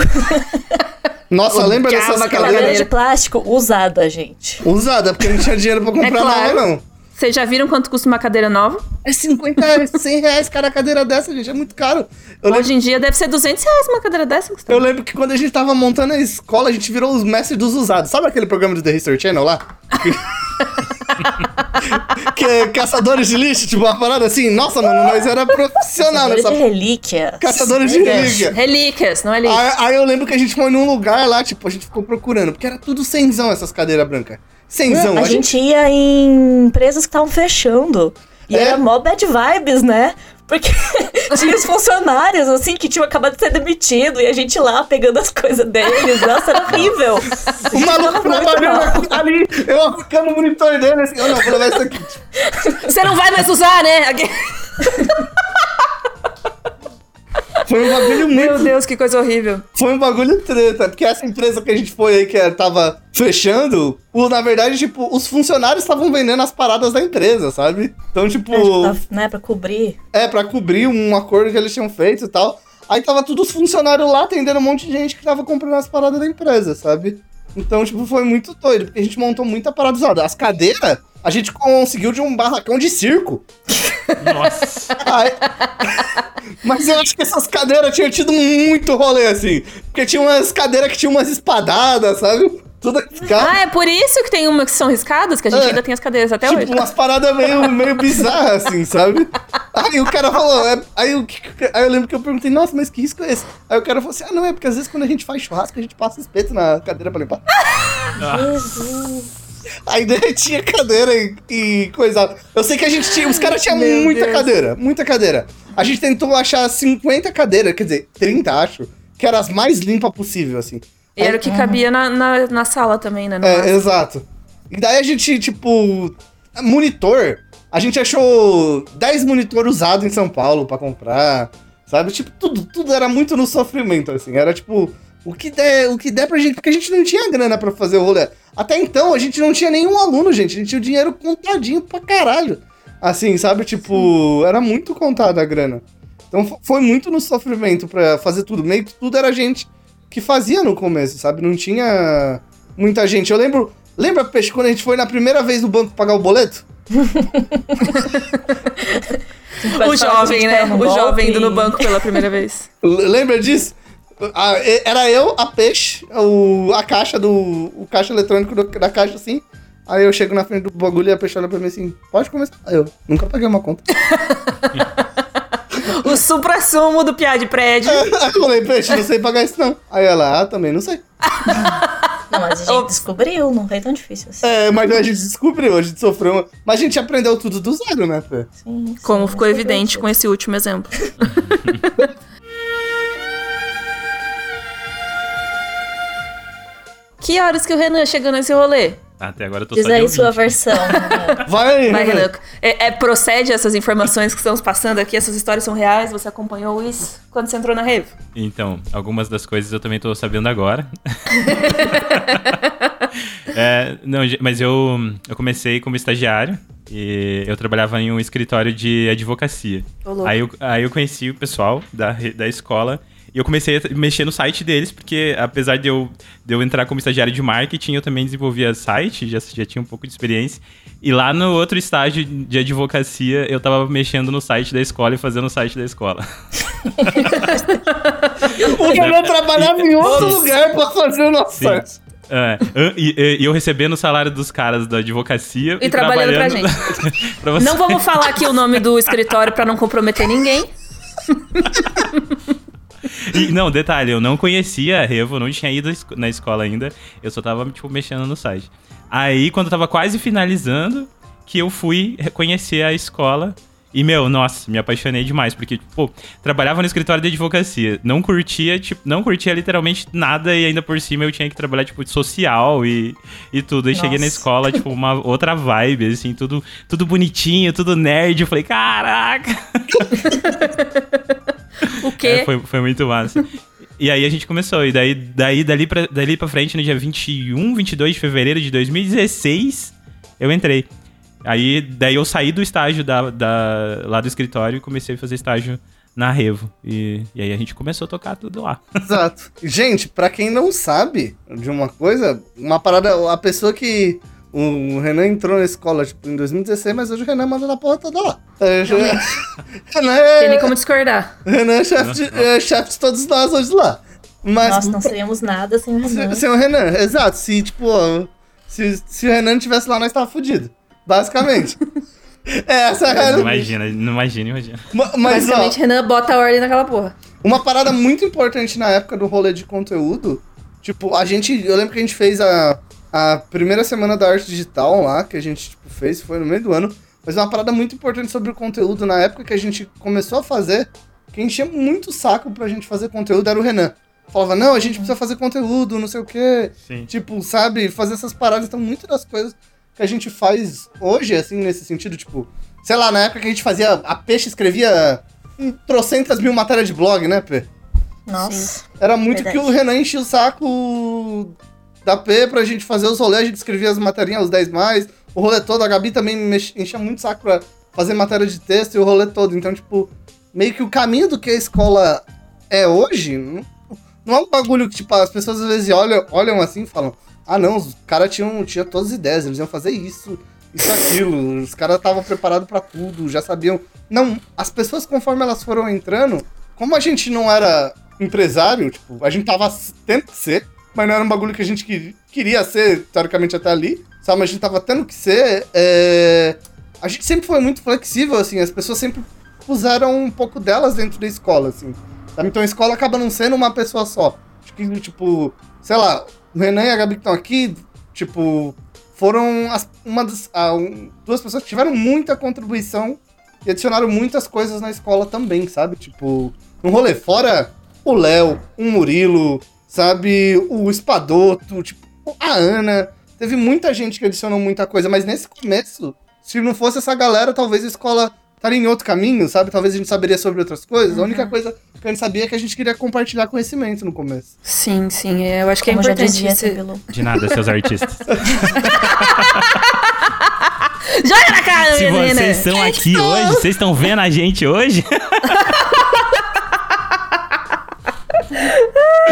Nossa, lembra Odiava dessas cadeiras? Cadeira de plástico usada, gente. Usada, porque não tinha dinheiro pra comprar É claro. nova, não. Vocês já viram quanto custa uma cadeira nova? É 50, 100 reais cada cadeira dessa, gente. É muito caro. Eu lembro, Hoje em dia deve ser 200 reais uma cadeira dessa, Gustavo. eu lembro que quando a gente tava montando a escola, a gente virou os mestres dos usados. Sabe aquele programa do The History Channel lá? que é caçadores de lixo, tipo uma parada assim. Nossa, mano, nós era profissional nessa de relíquia. Caçadores de relíquia. Relíquias, não é lixo. Aí, aí eu lembro que a gente foi num lugar lá, tipo, a gente ficou procurando, porque era tudo cenzão essas cadeiras brancas. Cenzão. a, gente ia em empresas que estavam fechando. E É? era mó bad vibes, né? Porque tinha os funcionários, assim, que tinham acabado de ser demitido. E a gente lá pegando as coisas deles. Nossa, era horrível. O maluco trabalhando ali, eu aplicando o monitor dele, assim, eu não, vou levar isso aqui. Você não vai mais usar, né? Foi um bagulho Meu muito. Deus, que coisa horrível. Foi um bagulho treta, porque essa empresa que a gente foi aí, que era- tava fechando, o, na verdade, tipo, os funcionários estavam vendendo as paradas da empresa, sabe? Então, tipo, Pra, né, pra cobrir. é, pra cobrir um acordo que eles tinham feito e tal. Aí tava todos os funcionários lá atendendo um monte de gente que tava comprando as paradas da empresa, sabe? Então, tipo, foi muito doido, porque a gente montou muita parada usada. As cadeiras, a gente conseguiu de um barracão de circo. Nossa. Aí- Mas eu acho que essas cadeiras tinham tido muito rolê, assim. Porque tinha umas cadeiras que tinham umas espadadas, sabe? Tudo ficava. Ah, é por isso que tem umas que são riscadas, que a gente É. ainda tem as cadeiras até Tipo, hoje. umas paradas meio, meio bizarras, assim, sabe? Aí o cara falou, é- aí, o que- aí eu lembro que eu perguntei, nossa, mas que risco é esse? Aí o cara falou assim, ah, não, é porque às vezes quando a gente faz churrasco, a gente passa espeto na cadeira pra limpar. Jesus. Aí derretia a cadeira e, e coisa. Eu sei que a gente tinha. Os caras tinham muita Deus. cadeira, muita cadeira. A gente tentou achar 50 cadeiras, quer dizer, 30, acho, que eram as mais limpas possível, assim. E era o que cabia na, na, na sala também, né? É, exato. E daí a gente, tipo. Monitor. A gente achou 10 monitor usados em São Paulo pra comprar. Sabe? Tipo, tudo, tudo era muito no sofrimento, assim. Era tipo. O que der, o que der pra gente. Porque a gente não tinha grana pra fazer o rolê. Até então, a gente não tinha nenhum aluno, gente. A gente tinha o dinheiro contadinho pra caralho. Assim, sabe? Tipo, era muito contada a grana. Então fo- foi muito no sofrimento pra fazer tudo. Meio que tudo era a gente que fazia no começo, sabe? Não tinha muita gente. Eu lembro. Lembra, Peixe, quando a gente foi na primeira vez no banco pagar o boleto? O jovem, né? O jovem indo no banco pela primeira vez. L- Lembra disso? Ah, e- era eu, a Peixe, o, a caixa do. O caixa eletrônico do- da caixa assim. Aí eu chego na frente do bagulho e a Peixe olha pra mim assim: pode começar. Aí eu nunca paguei uma conta. O supra-sumo do piá de prédio. Aí eu falei: Peixe, não sei pagar isso não. Aí ela: ah, também não sei. Não, mas a gente Ops. descobriu, não foi tão difícil assim. É, mas a gente descobriu, a gente sofreu. Mas a gente aprendeu tudo do zero, né, Fê? Sim, Como sim, ficou mas foi evidente com esse último exemplo. Que horas que o Renan chegou nesse rolê? Até agora eu tô Diz aí sua versão. Vai, Vai, Renan. Renan. É, é, procede essas informações que estamos passando aqui? Essas histórias são reais? Você acompanhou isso quando você entrou na Revo? Então, algumas das coisas eu também tô sabendo agora. É, não, mas eu, eu comecei como estagiário e eu trabalhava em um escritório de advocacia. Aí eu, aí eu conheci o pessoal da, da escola e eu comecei a mexer no site deles, porque apesar de eu, de eu entrar como estagiário de marketing, eu também desenvolvia site, já, já tinha um pouco de experiência. E lá no outro estágio de advocacia, eu tava mexendo no site da escola e fazendo o site da escola. O Renan trabalhava em outro lugar pra fazer o nosso Sim. site. É, e, e- e eu recebendo o salário dos caras da advocacia E trabalhando pra pra você. Não vamos falar aqui o nome do escritório pra não comprometer ninguém. E, não, detalhe, eu não conhecia a Revo, não tinha ido na escola ainda, eu só tava, tipo, mexendo no site. Aí, quando eu tava quase finalizando, que eu fui reconhecer a escola. E, meu, nossa, me apaixonei demais, porque, pô, trabalhava no escritório de advocacia, não curtia, tipo, não curtia literalmente nada, e ainda por cima eu tinha que trabalhar, tipo, de social e, e tudo. Aí cheguei na escola, tipo, uma outra vibe, assim, tudo, tudo bonitinho, tudo nerd. Eu falei, caraca! O quê? É, foi, foi muito massa. E aí a gente começou. E daí, daí dali, pra, dali pra frente, no dia 21, 22 de fevereiro de 2016, eu entrei. Aí daí eu saí do estágio da, da- lá do escritório e comecei a fazer estágio na Revo. E, e aí a gente começou a tocar tudo lá. Exato. Gente, pra quem não sabe de uma coisa, uma parada, a pessoa que. O Renan entrou na escola, tipo, em 2016, mas hoje o Renan manda na porra toda lá. É, já- Renan Tem nem é, como discordar. Renan é chefe de, é chefe de todos nós hoje lá. Mas Nós não seríamos nada sem o Renan. Se, sem o Renan, exato. Se, tipo, ó, se, se o Renan não tivesse lá, nós tava fudido. Basicamente. é, essa é a Não realidade. imagina, não imagina, imagina. Ma- Mas, ó, Basicamente, Renan bota a ordem naquela porra. uma parada muito importante na época do rolê de conteúdo, tipo, a gente, eu lembro que a gente fez a, a primeira semana da arte digital lá, que a gente tipo, fez, foi no meio do ano, mas uma parada muito importante sobre o conteúdo na época que a gente começou a fazer, que enchia muito saco pra gente fazer conteúdo, era o Renan. Falava, não, a gente precisa fazer conteúdo, não sei o quê, Sim. Tipo, sabe, fazer essas paradas. Então, muitas das coisas que a gente faz hoje, assim, nesse sentido, tipo, sei lá, na época que a gente fazia. A Peixe escrevia um trocentas mil matérias de blog, né, P? Nossa. Era muito Verdade. que o Renan enchia o saco da P pra gente fazer os rolês, a gente escrevia as materinhas, os 10 mais, o rolê todo. A Gabi também mex- enchia muito saco pra fazer matéria de texto e o rolê todo. Então, tipo, meio que o caminho do que a escola é hoje, não, é um bagulho que, tipo, as pessoas às vezes olham, olham assim e falam: ah, não, os caras tinham, tinham todas as ideias, eles iam fazer isso, isso, aquilo, os caras estavam preparados pra tudo, já sabiam. Não, as pessoas, conforme elas foram entrando, como a gente não era empresário, tipo, a gente tava tendo que ser, mas não era um bagulho que a gente que- queria ser, teoricamente, até ali, sabe? Mas a gente tava tendo que ser. é, A gente sempre foi muito flexível, assim, as pessoas sempre puseram um pouco delas dentro da escola, assim. Sabe? Então a escola acaba não sendo uma pessoa só. Acho que, tipo, sei lá, o Renan e a Gabi que estão aqui, tipo, foram as- uma das, ah, um- duas pessoas que tiveram muita contribuição e adicionaram muitas coisas na escola também, sabe? Tipo, um rolê fora o Léo, o Murilo, sabe? O Espadoto, tipo, a Ana. Teve muita gente que adicionou muita coisa, mas nesse começo, se não fosse essa galera, talvez a escola estaria em outro caminho, sabe? Talvez a gente saberia sobre outras coisas. A única coisa que a gente sabia é que a gente queria compartilhar conhecimento no começo. Sim, sim. é, Eu acho que é Como já importante dizia isso. Bilu. De nada, seus artistas. Joga na cara, Se menina! vocês estão aqui hoje, vocês estão vendo a gente hoje?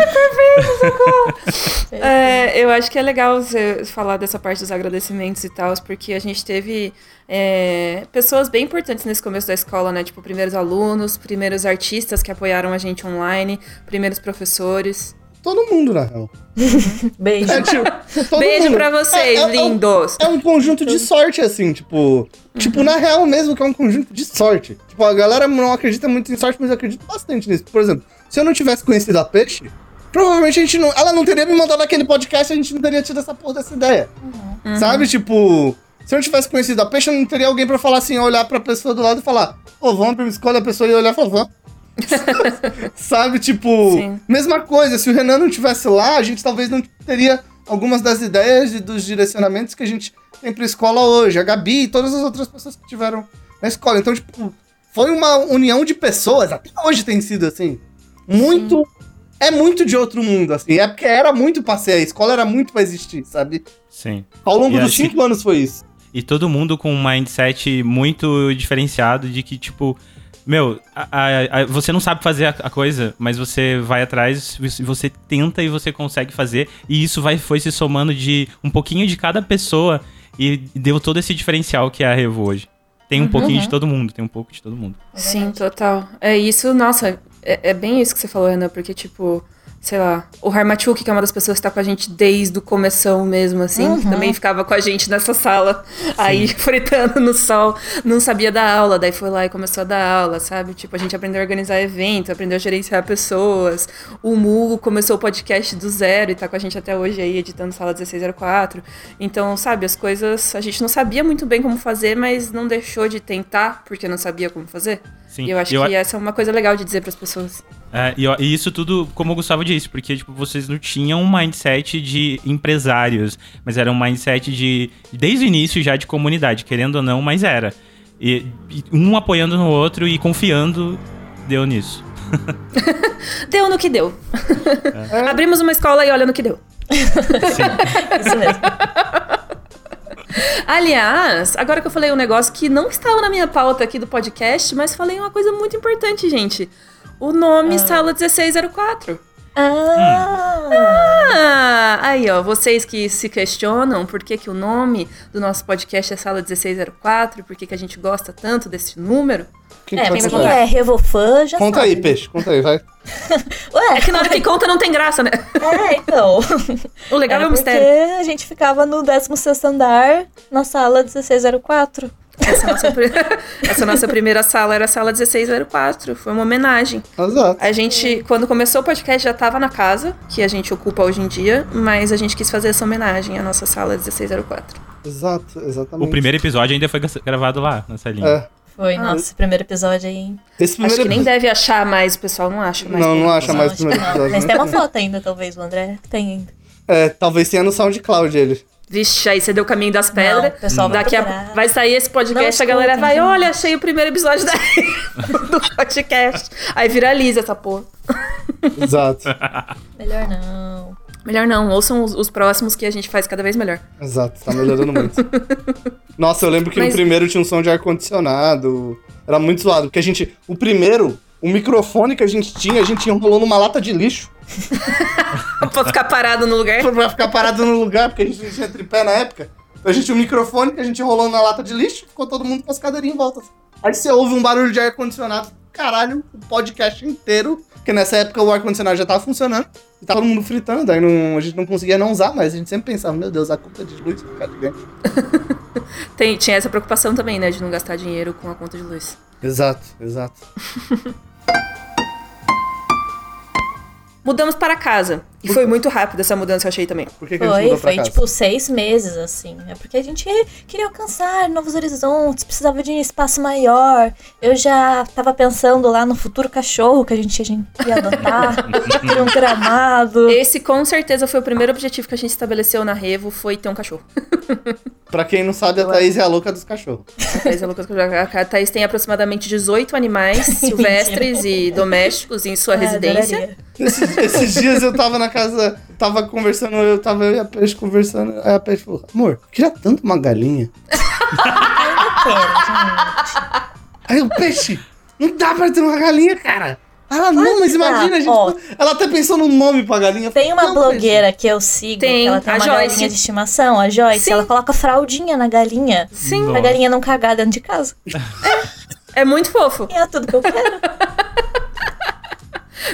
É, eu acho que é legal você falar dessa parte dos agradecimentos e tal, porque a gente teve é, pessoas bem importantes nesse começo da escola, né? Tipo, primeiros alunos, primeiros artistas que apoiaram a gente online, primeiros professores. Todo mundo, na real. Beijo. É, tipo, Beijo mundo. pra vocês, É- é- é um- lindos! É um conjunto de sorte, assim, tipo. Tipo, na real mesmo, que é um conjunto de sorte. Tipo, a galera não acredita muito em sorte, mas eu acredito bastante nisso. Por exemplo, se eu não tivesse conhecido a Peixe, provavelmente a gente não. Ela não teria me mandado aquele podcast, a gente não teria tido essa porra dessa ideia. Sabe? Tipo. Se eu não tivesse conhecido a Peixe, eu não teria alguém pra falar assim, olhar pra pessoa do lado e falar, ô, vamos pra escolha a pessoa e olhar e falar, vamos. Sabe, tipo, Sim. mesma coisa, se o Renan não tivesse lá, a gente talvez não teria algumas das ideias e dos direcionamentos que a gente tem pra escola hoje. A Gabi e todas as outras pessoas que tiveram na escola. Então, tipo, foi uma união de pessoas. Até hoje tem sido assim. Muito. É muito de outro mundo, assim. É porque era muito pra ser. A escola era muito pra existir, sabe? Sim. Ao longo E dos cinco anos foi isso. E todo mundo com um mindset muito diferenciado de que, tipo, meu, a- a- a- você não sabe fazer a, a coisa, mas você vai atrás, você- você tenta e você consegue fazer. E isso vai, foi se somando de um pouquinho de cada pessoa e deu todo esse diferencial que é a Revo hoje. Tem um pouquinho de todo mundo, tem um pouco de todo mundo. Sim, total. É isso, nossa, é, é bem isso que você falou, Ana, porque, tipo, sei lá, o Harmachuk, que é uma das pessoas que tá com a gente desde o começão mesmo, assim, que também ficava com a gente nessa sala, aí fritando no sol, não sabia dar aula, daí foi lá e começou a dar aula, sabe? Tipo, a gente aprendeu a organizar evento, aprendeu a gerenciar pessoas. O Mugo começou o podcast do zero e tá com a gente até hoje aí, editando Sala 1604. Então, sabe, as coisas a gente não sabia muito bem como fazer, mas não deixou de tentar porque não sabia como fazer. Sim. E eu acho Eu- que essa é uma coisa legal de dizer pras pessoas. É, e, e isso tudo, como o Gustavo disse, porque tipo, vocês não tinham um mindset de empresários, mas era um mindset de, desde o início já de comunidade, querendo ou não, mas era. E, e um apoiando no outro e confiando deu nisso. Deu no que deu. Abrimos uma escola e olha no que deu. Isso mesmo. Aliás, agora que eu falei um negócio que não estava na minha pauta aqui do podcast, mas falei uma coisa muito importante, gente. O nome Sala 1604. Ah! Ah, aí ó, vocês que se questionam por que, que o nome do nosso podcast é Sala 1604, por que, que a gente gosta tanto desse número. Quem É, quem é Revofã já Conta sabe. aí, peixe, conta aí, vai. Ué, É que na hora que conta não tem graça, né? É, então. O legal Era é o mistério. porque a gente ficava no 16º andar, na sala 1604. Essa nossa, essa nossa primeira sala era a sala 1604. Foi uma homenagem. Exato. A gente, quando começou o podcast, já tava na casa, que a gente ocupa hoje em dia, mas a gente quis fazer essa homenagem à nossa sala 1604. Exato, exatamente. O primeiro episódio ainda foi gravado lá, nessa linha. É. Foi Ah. nosso primeiro episódio aí. Esse primeiro Acho que nem deve achar mais, o pessoal não acha mais. Não, não acha mais o primeiro não. episódio. Mas né? tem uma foto ainda, talvez, o André tem ainda. É, talvez tenha no SoundCloud ele. Vixe, aí você deu o caminho das pedras. Não, pessoal vai Daqui a vai sair esse podcast, Não a galera vai, gente. olha, achei o primeiro episódio da... do podcast. Aí viraliza essa porra. Exato, Melhor não. Melhor não, ouçam os, os próximos que a gente faz cada vez melhor. exato, tá melhorando muito. Nossa, eu lembro que Mas- no primeiro tinha um som de ar-condicionado. Era muito zoado, porque a gente. O primeiro, o microfone que a gente tinha, a gente enrolou numa lata de lixo pra ficar parado no lugar. pra ficar parado no lugar, porque a gente não tinha tripé na época. Então a gente tinha um microfone que a gente enrolou na lata de lixo, ficou todo mundo com as cadeirinhas em volta. Aí você ouve um barulho de ar-condicionado, caralho, o podcast inteiro, porque nessa época o ar-condicionado já tava funcionando, e tava todo mundo fritando, aí não- a gente não conseguia não usar, mas a gente sempre pensava, meu Deus, a conta de luz ficar de dentro. Tem, tinha essa preocupação também, né, de não gastar dinheiro com a conta de luz. Exato, exato. you Mudamos para casa. E foi muito rápido essa mudança, eu achei também. Por que, que a gente Foi, mudou pra foi casa? tipo seis meses, assim. É porque a gente queria alcançar novos horizontes, precisava de um espaço maior. Eu já tava pensando lá no futuro cachorro que a gente, a gente ia adotar. Queria um gramado. Esse com certeza foi o primeiro objetivo que a gente estabeleceu na Revo, foi ter um cachorro. Pra quem não sabe, a Thaís é a louca dos cachorros. A Thaís, é louca com cachorro. A Thaís tem aproximadamente 18 animais silvestres e domésticos em sua Ah, residência. adoraria. Esses, esses dias eu tava na casa, tava conversando, eu tava eu e a Peixe conversando, aí a Peixe falou, amor, eu queria tanto uma galinha. Aí o Peixe, não dá pra ter uma galinha, cara. Ela, não, mas imagina, a gente, Ó. ela até pensou no nome pra galinha. Tem uma "Não, Peixe." blogueira que eu sigo, Tem, que ela tem a uma Joyce. galinha de estimação, a Joyce. Sim. Ela coloca fraldinha na galinha. Sim, Nossa. Pra galinha não cagar dentro de casa. é muito fofo. E é tudo que eu quero.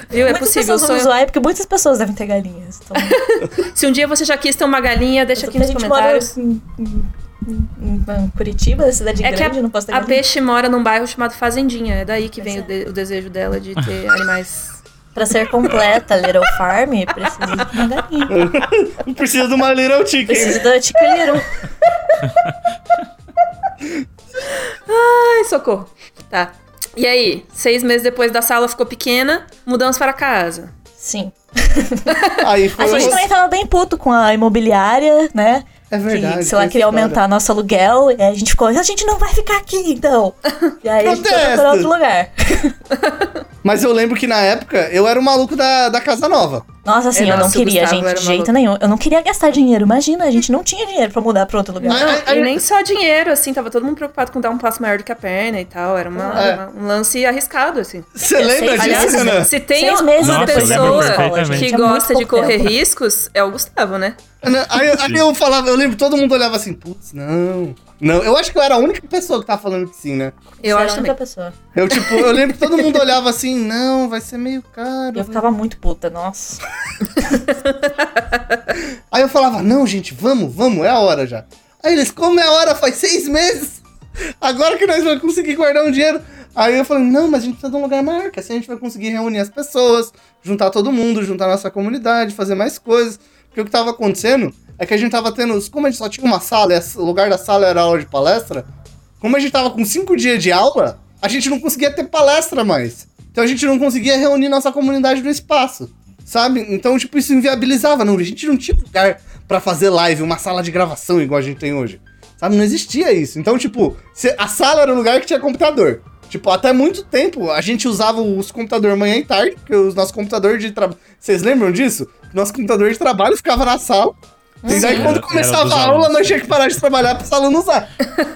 Viu? É muitas possível. pessoas vão Sonho- zoar, é porque muitas pessoas devem ter galinhas. Então, Se um dia você já quis ter uma galinha, deixa aqui nos comentários. mora em Curitiba, cidade É que grande, a, não posso ter a galinha. Peixe mora num bairro chamado Fazendinha. É daí que vem o, Pois de- o desejo dela de ter animais. Pra ser completa, Little Farm, precisa de uma galinha. Não precisa de uma Little Chicken. Precisa da Tica Little. Ai, socorro. Tá. E aí, seis meses depois da sala ficou pequena, mudamos para casa. Sim. Aí foi. A gente também tava bem puto com a imobiliária, né? É verdade. que, sei lá, tem queria história. aumentar nosso aluguel. E aí a gente ficou, a gente não vai ficar aqui, então. E aí a gente foi procurar outro lugar. Mas eu lembro que na época eu era o maluco da, da Casa Nova. Nossa, assim, É, eu não queria, Gustavo gente, de jeito nenhum. Eu não queria gastar dinheiro. Imagina, a gente não tinha dinheiro pra mudar pra outro lugar. Não, e nem só dinheiro, assim, tava todo mundo preocupado com dar um passo maior do que a perna e tal. Era uma- É. uma- um lance arriscado, assim. Você lembra disso, Renan? Se tem uma pessoa que gente, é gosta de correr tempo. riscos, é o Gustavo, né? Aí, aí eu falava, eu lembro, todo mundo olhava assim, putz, não. Não, eu acho que eu era a única pessoa que tava falando que sim, né? Eu Você acho era a também. única pessoa. Eu, tipo, eu lembro que todo mundo olhava assim, não, vai ser meio caro. Eu ficava muito puta, nossa. Aí eu falava, não, gente, vamos, vamos, é a hora já. Aí eles, como é a hora? Faz seis meses. Agora que nós vamos conseguir guardar um dinheiro. Aí eu falei, não, mas a gente precisa de um lugar maior, que assim a gente vai conseguir reunir as pessoas, juntar todo mundo, juntar nossa comunidade, fazer mais coisas. Porque o que tava acontecendo é que a gente tava tendo. Como a gente só tinha uma sala, e o lugar da sala era aula de palestra, como a gente tava com cinco dias de aula, a gente não conseguia ter palestra mais. Então a gente não conseguia reunir nossa comunidade no espaço. Sabe? Então, tipo, isso inviabilizava. Não, a gente não tinha lugar pra fazer live, uma sala de gravação igual a gente tem hoje. Sabe? Não existia isso. Então, tipo, a sala era o lugar que tinha computador. Tipo, até muito tempo a gente usava os computadores manhã e tarde, porque os nossos computadores de trabalho. Vocês lembram disso? Nosso computador de trabalho ficava na sala. E daí, Sim. quando Era- era começava dos a aula, nós tinha que parar de trabalhar para os alunos usar.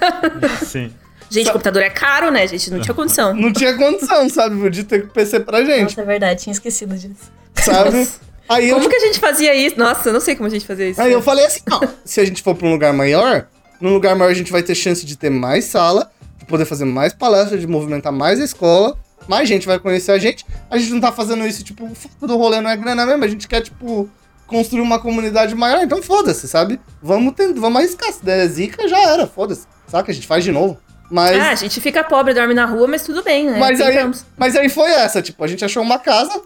Sim. Gente, o computador é caro, né, gente? Não tinha condição. Não tinha condição, sabe? De ter PC pra gente, Nossa, é verdade, tinha esquecido disso. sabe? Aí eu, Como que a gente fazia isso? Nossa, eu não sei como a gente fazia isso. Aí eu falei assim, ó, se a gente for pra um lugar maior, num lugar maior a gente vai ter chance de ter mais sala, poder fazer mais palestras, de movimentar mais a escola, mais gente vai conhecer a gente. A gente não tá fazendo isso, tipo, o foco do rolê não é grana mesmo, a gente quer, tipo, construir uma comunidade maior, então foda-se, sabe? Vamos, ter, vamos arriscar, se der zica, já era, foda-se, saca? A gente faz de novo. Mas... Ah, a gente fica pobre, dorme na rua, mas tudo bem, né? Mas aí, mas aí foi essa, tipo, a gente achou uma casa.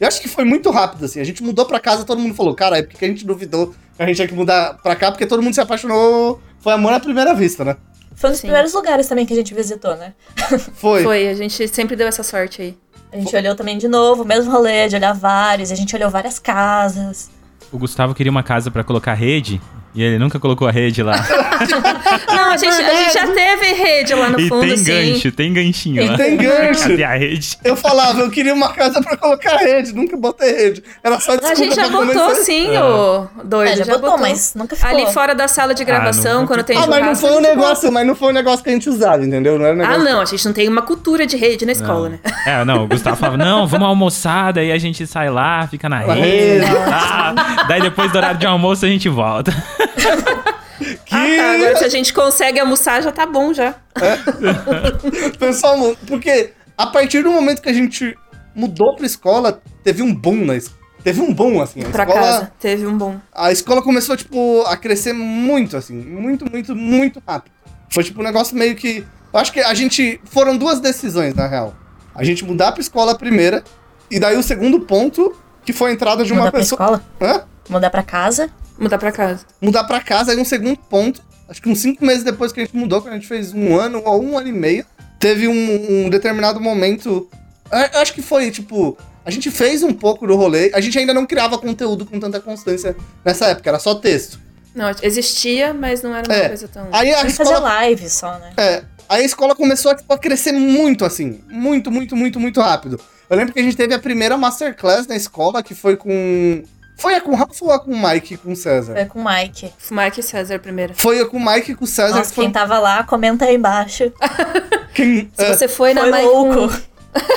Eu acho que foi muito rápido, assim. A gente mudou pra casa, todo mundo falou, cara, é porque a gente duvidou que a gente tinha que mudar pra cá, porque todo mundo se apaixonou. Foi amor à primeira vista, né? Foi um dos Sim. primeiros lugares também que a gente visitou, né? Foi. Foi, a gente sempre deu essa sorte aí. A gente olhou também de novo, o mesmo rolê, de olhar vários, a gente olhou várias casas. O Gustavo queria uma casa pra colocar rede e ele nunca colocou a rede lá. Não, a gente, a gente já teve rede lá no e fundo, tem sim. gancho, tem ganchinho lá. Tem gancho. Cadê a rede? Eu falava, eu queria uma casa pra colocar rede, nunca botei rede. Era só A desculpa gente já botou começar. sim, É. ô doido. É, já botou, mas nunca ficou. Ali fora da sala de gravação, não- quando tem Ah, mas não foi um a negócio, mas não foi um negócio que a gente usava, entendeu? Não era um. Ah, negócio. não, a gente não tem uma cultura de rede na escola, né? É, não, o Gustavo falava, não, vamos almoçar, daí a gente sai lá, fica na Na rede. rede. tá? Daí depois do horário de almoço a gente volta. Que... Ah, tá. Agora se a gente consegue almoçar, já tá bom já. Pessoal, porque a partir do momento que a gente mudou pra escola, teve um boom na escola. Teve um boom, assim. A Pra escola, casa. Teve um bom. A escola começou, tipo, a crescer muito, assim. Muito, muito, muito rápido. Foi, tipo, um negócio meio que... Eu acho que a gente... Foram duas decisões, na real. A gente mudar pra escola primeira. E daí o segundo ponto, que foi a entrada de uma Mudar pra pessoa... escola, Hã? mudar pra casa. Mudar pra casa. Mudar pra casa. Aí um segundo ponto, acho que uns cinco meses depois que a gente mudou, quando a gente fez um ano ou um ano e meio, teve um, um determinado momento... Eu acho que foi, tipo... A gente fez um pouco do rolê. A gente ainda não criava conteúdo com tanta constância nessa época. Era só texto. Não, existia, mas não era uma É. coisa tão. Aí a A gente escola fazia live só, né? É, aí a escola começou tipo, a crescer muito, assim. Muito, muito, muito, muito rápido. Eu lembro que a gente teve a primeira masterclass na escola, que foi com. Foi a com o Rafa ou a com o Mike e com o César? Foi com o Mike. Mike e César primeiro. Foi a com o Mike e com o César, Nossa, que foi quem tava lá, comenta aí embaixo. quem. Se é, você foi na Foi Mike louco.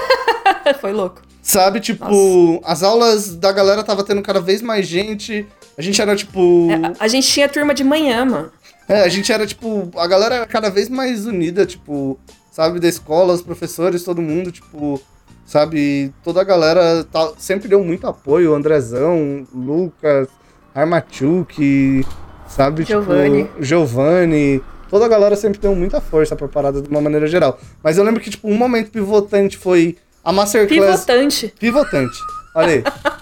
foi louco. sabe, tipo, as aulas da galera tava tendo cada vez mais gente. A gente era, tipo. É, a- a gente tinha turma de manhã, mano. É, a gente era, tipo, a galera era cada vez mais unida, tipo, sabe, da escola, os professores, todo mundo, tipo, sabe, toda a galera tá- sempre deu muito apoio, Andrezão, Lucas, Armachuk, sabe, Giovanni. tipo, Giovanni, toda a galera sempre deu muita força pra parada de uma maneira geral. Mas eu lembro que, tipo, um momento pivotante foi a Masterclass... Pivotante. Pivotante. Olha aí.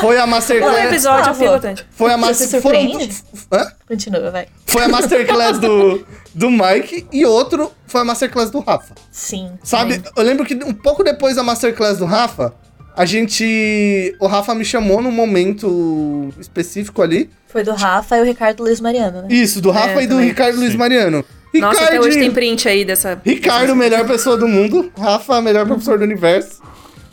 Foi a Um Masterclass... episódio Gustavo. pivotante. Foi a Masterclass... Foram... surpreende? Hã? Continua, vai. Foi a masterclass do, do Mike e outro foi a masterclass do Rafa. Sim. Sabe? sim. Eu lembro que um pouco depois da masterclass do Rafa, a gente. O Rafa me chamou num momento específico ali. Foi do Rafa e o Ricardo Luiz Mariano, né? Isso, do Rafa É, e do também. Ricardo Luiz. Mariano. Nossa, até hoje tem Ricardo, print aí dessa. Ricardo, melhor pessoa do mundo. Rafa, melhor professor do universo.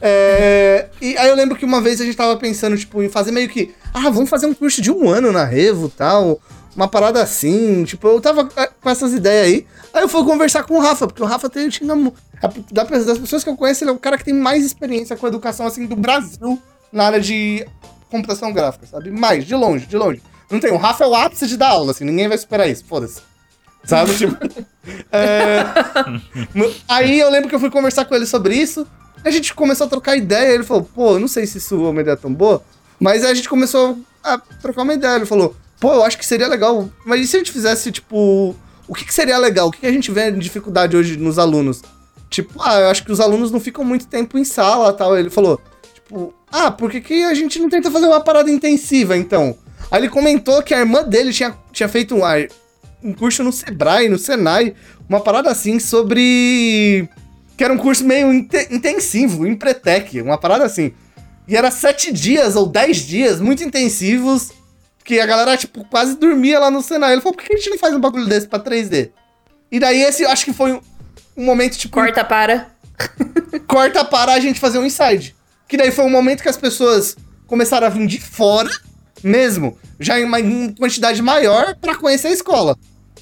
É, e aí eu lembro que uma vez a gente tava pensando, tipo, em fazer meio que. Ah, vamos fazer um curso de um ano na Revo tal. Uma parada assim. Tipo, eu tava é, com essas ideias aí. Aí eu fui conversar com o Rafa, porque o Rafa tem, tinha, das pessoas que eu conheço, ele é o cara que tem mais experiência com educação assim do Brasil na área de computação gráfica, sabe? Mais, de longe, de longe. Não tem, o Rafa é o ápice de dar aula, assim, ninguém vai superar isso, foda-se. Sabe? Tipo. é, Aí eu lembro que eu fui conversar com ele sobre isso. A gente começou a trocar ideia. Ele falou, pô, não sei se isso é uma ideia tão boa. Mas a gente começou a trocar uma ideia. Ele falou, pô, eu acho que seria legal. Mas e se a gente fizesse, tipo. O que, que seria legal? O que, que a gente vê de dificuldade hoje nos alunos? Tipo, ah, eu acho que os alunos não ficam muito tempo em sala tal. Ele falou, tipo, ah, por que, que a gente não tenta fazer uma parada intensiva então? Aí ele comentou que a irmã dele tinha, tinha feito um, um curso no Sebrae, no Senai, uma parada assim sobre. Que era um curso meio inte- intensivo, em Pretec, uma parada assim. E era sete dias ou dez dias muito intensivos, que a galera, tipo, quase dormia lá no Senai. Ele falou, por que a gente não faz um bagulho desse pra 3D? E daí esse, eu acho que foi um, um momento, tipo, Corta para. corta para a gente fazer um inside. Que daí foi um momento que as pessoas começaram a vir de fora, mesmo, já em uma em quantidade maior, pra conhecer a escola.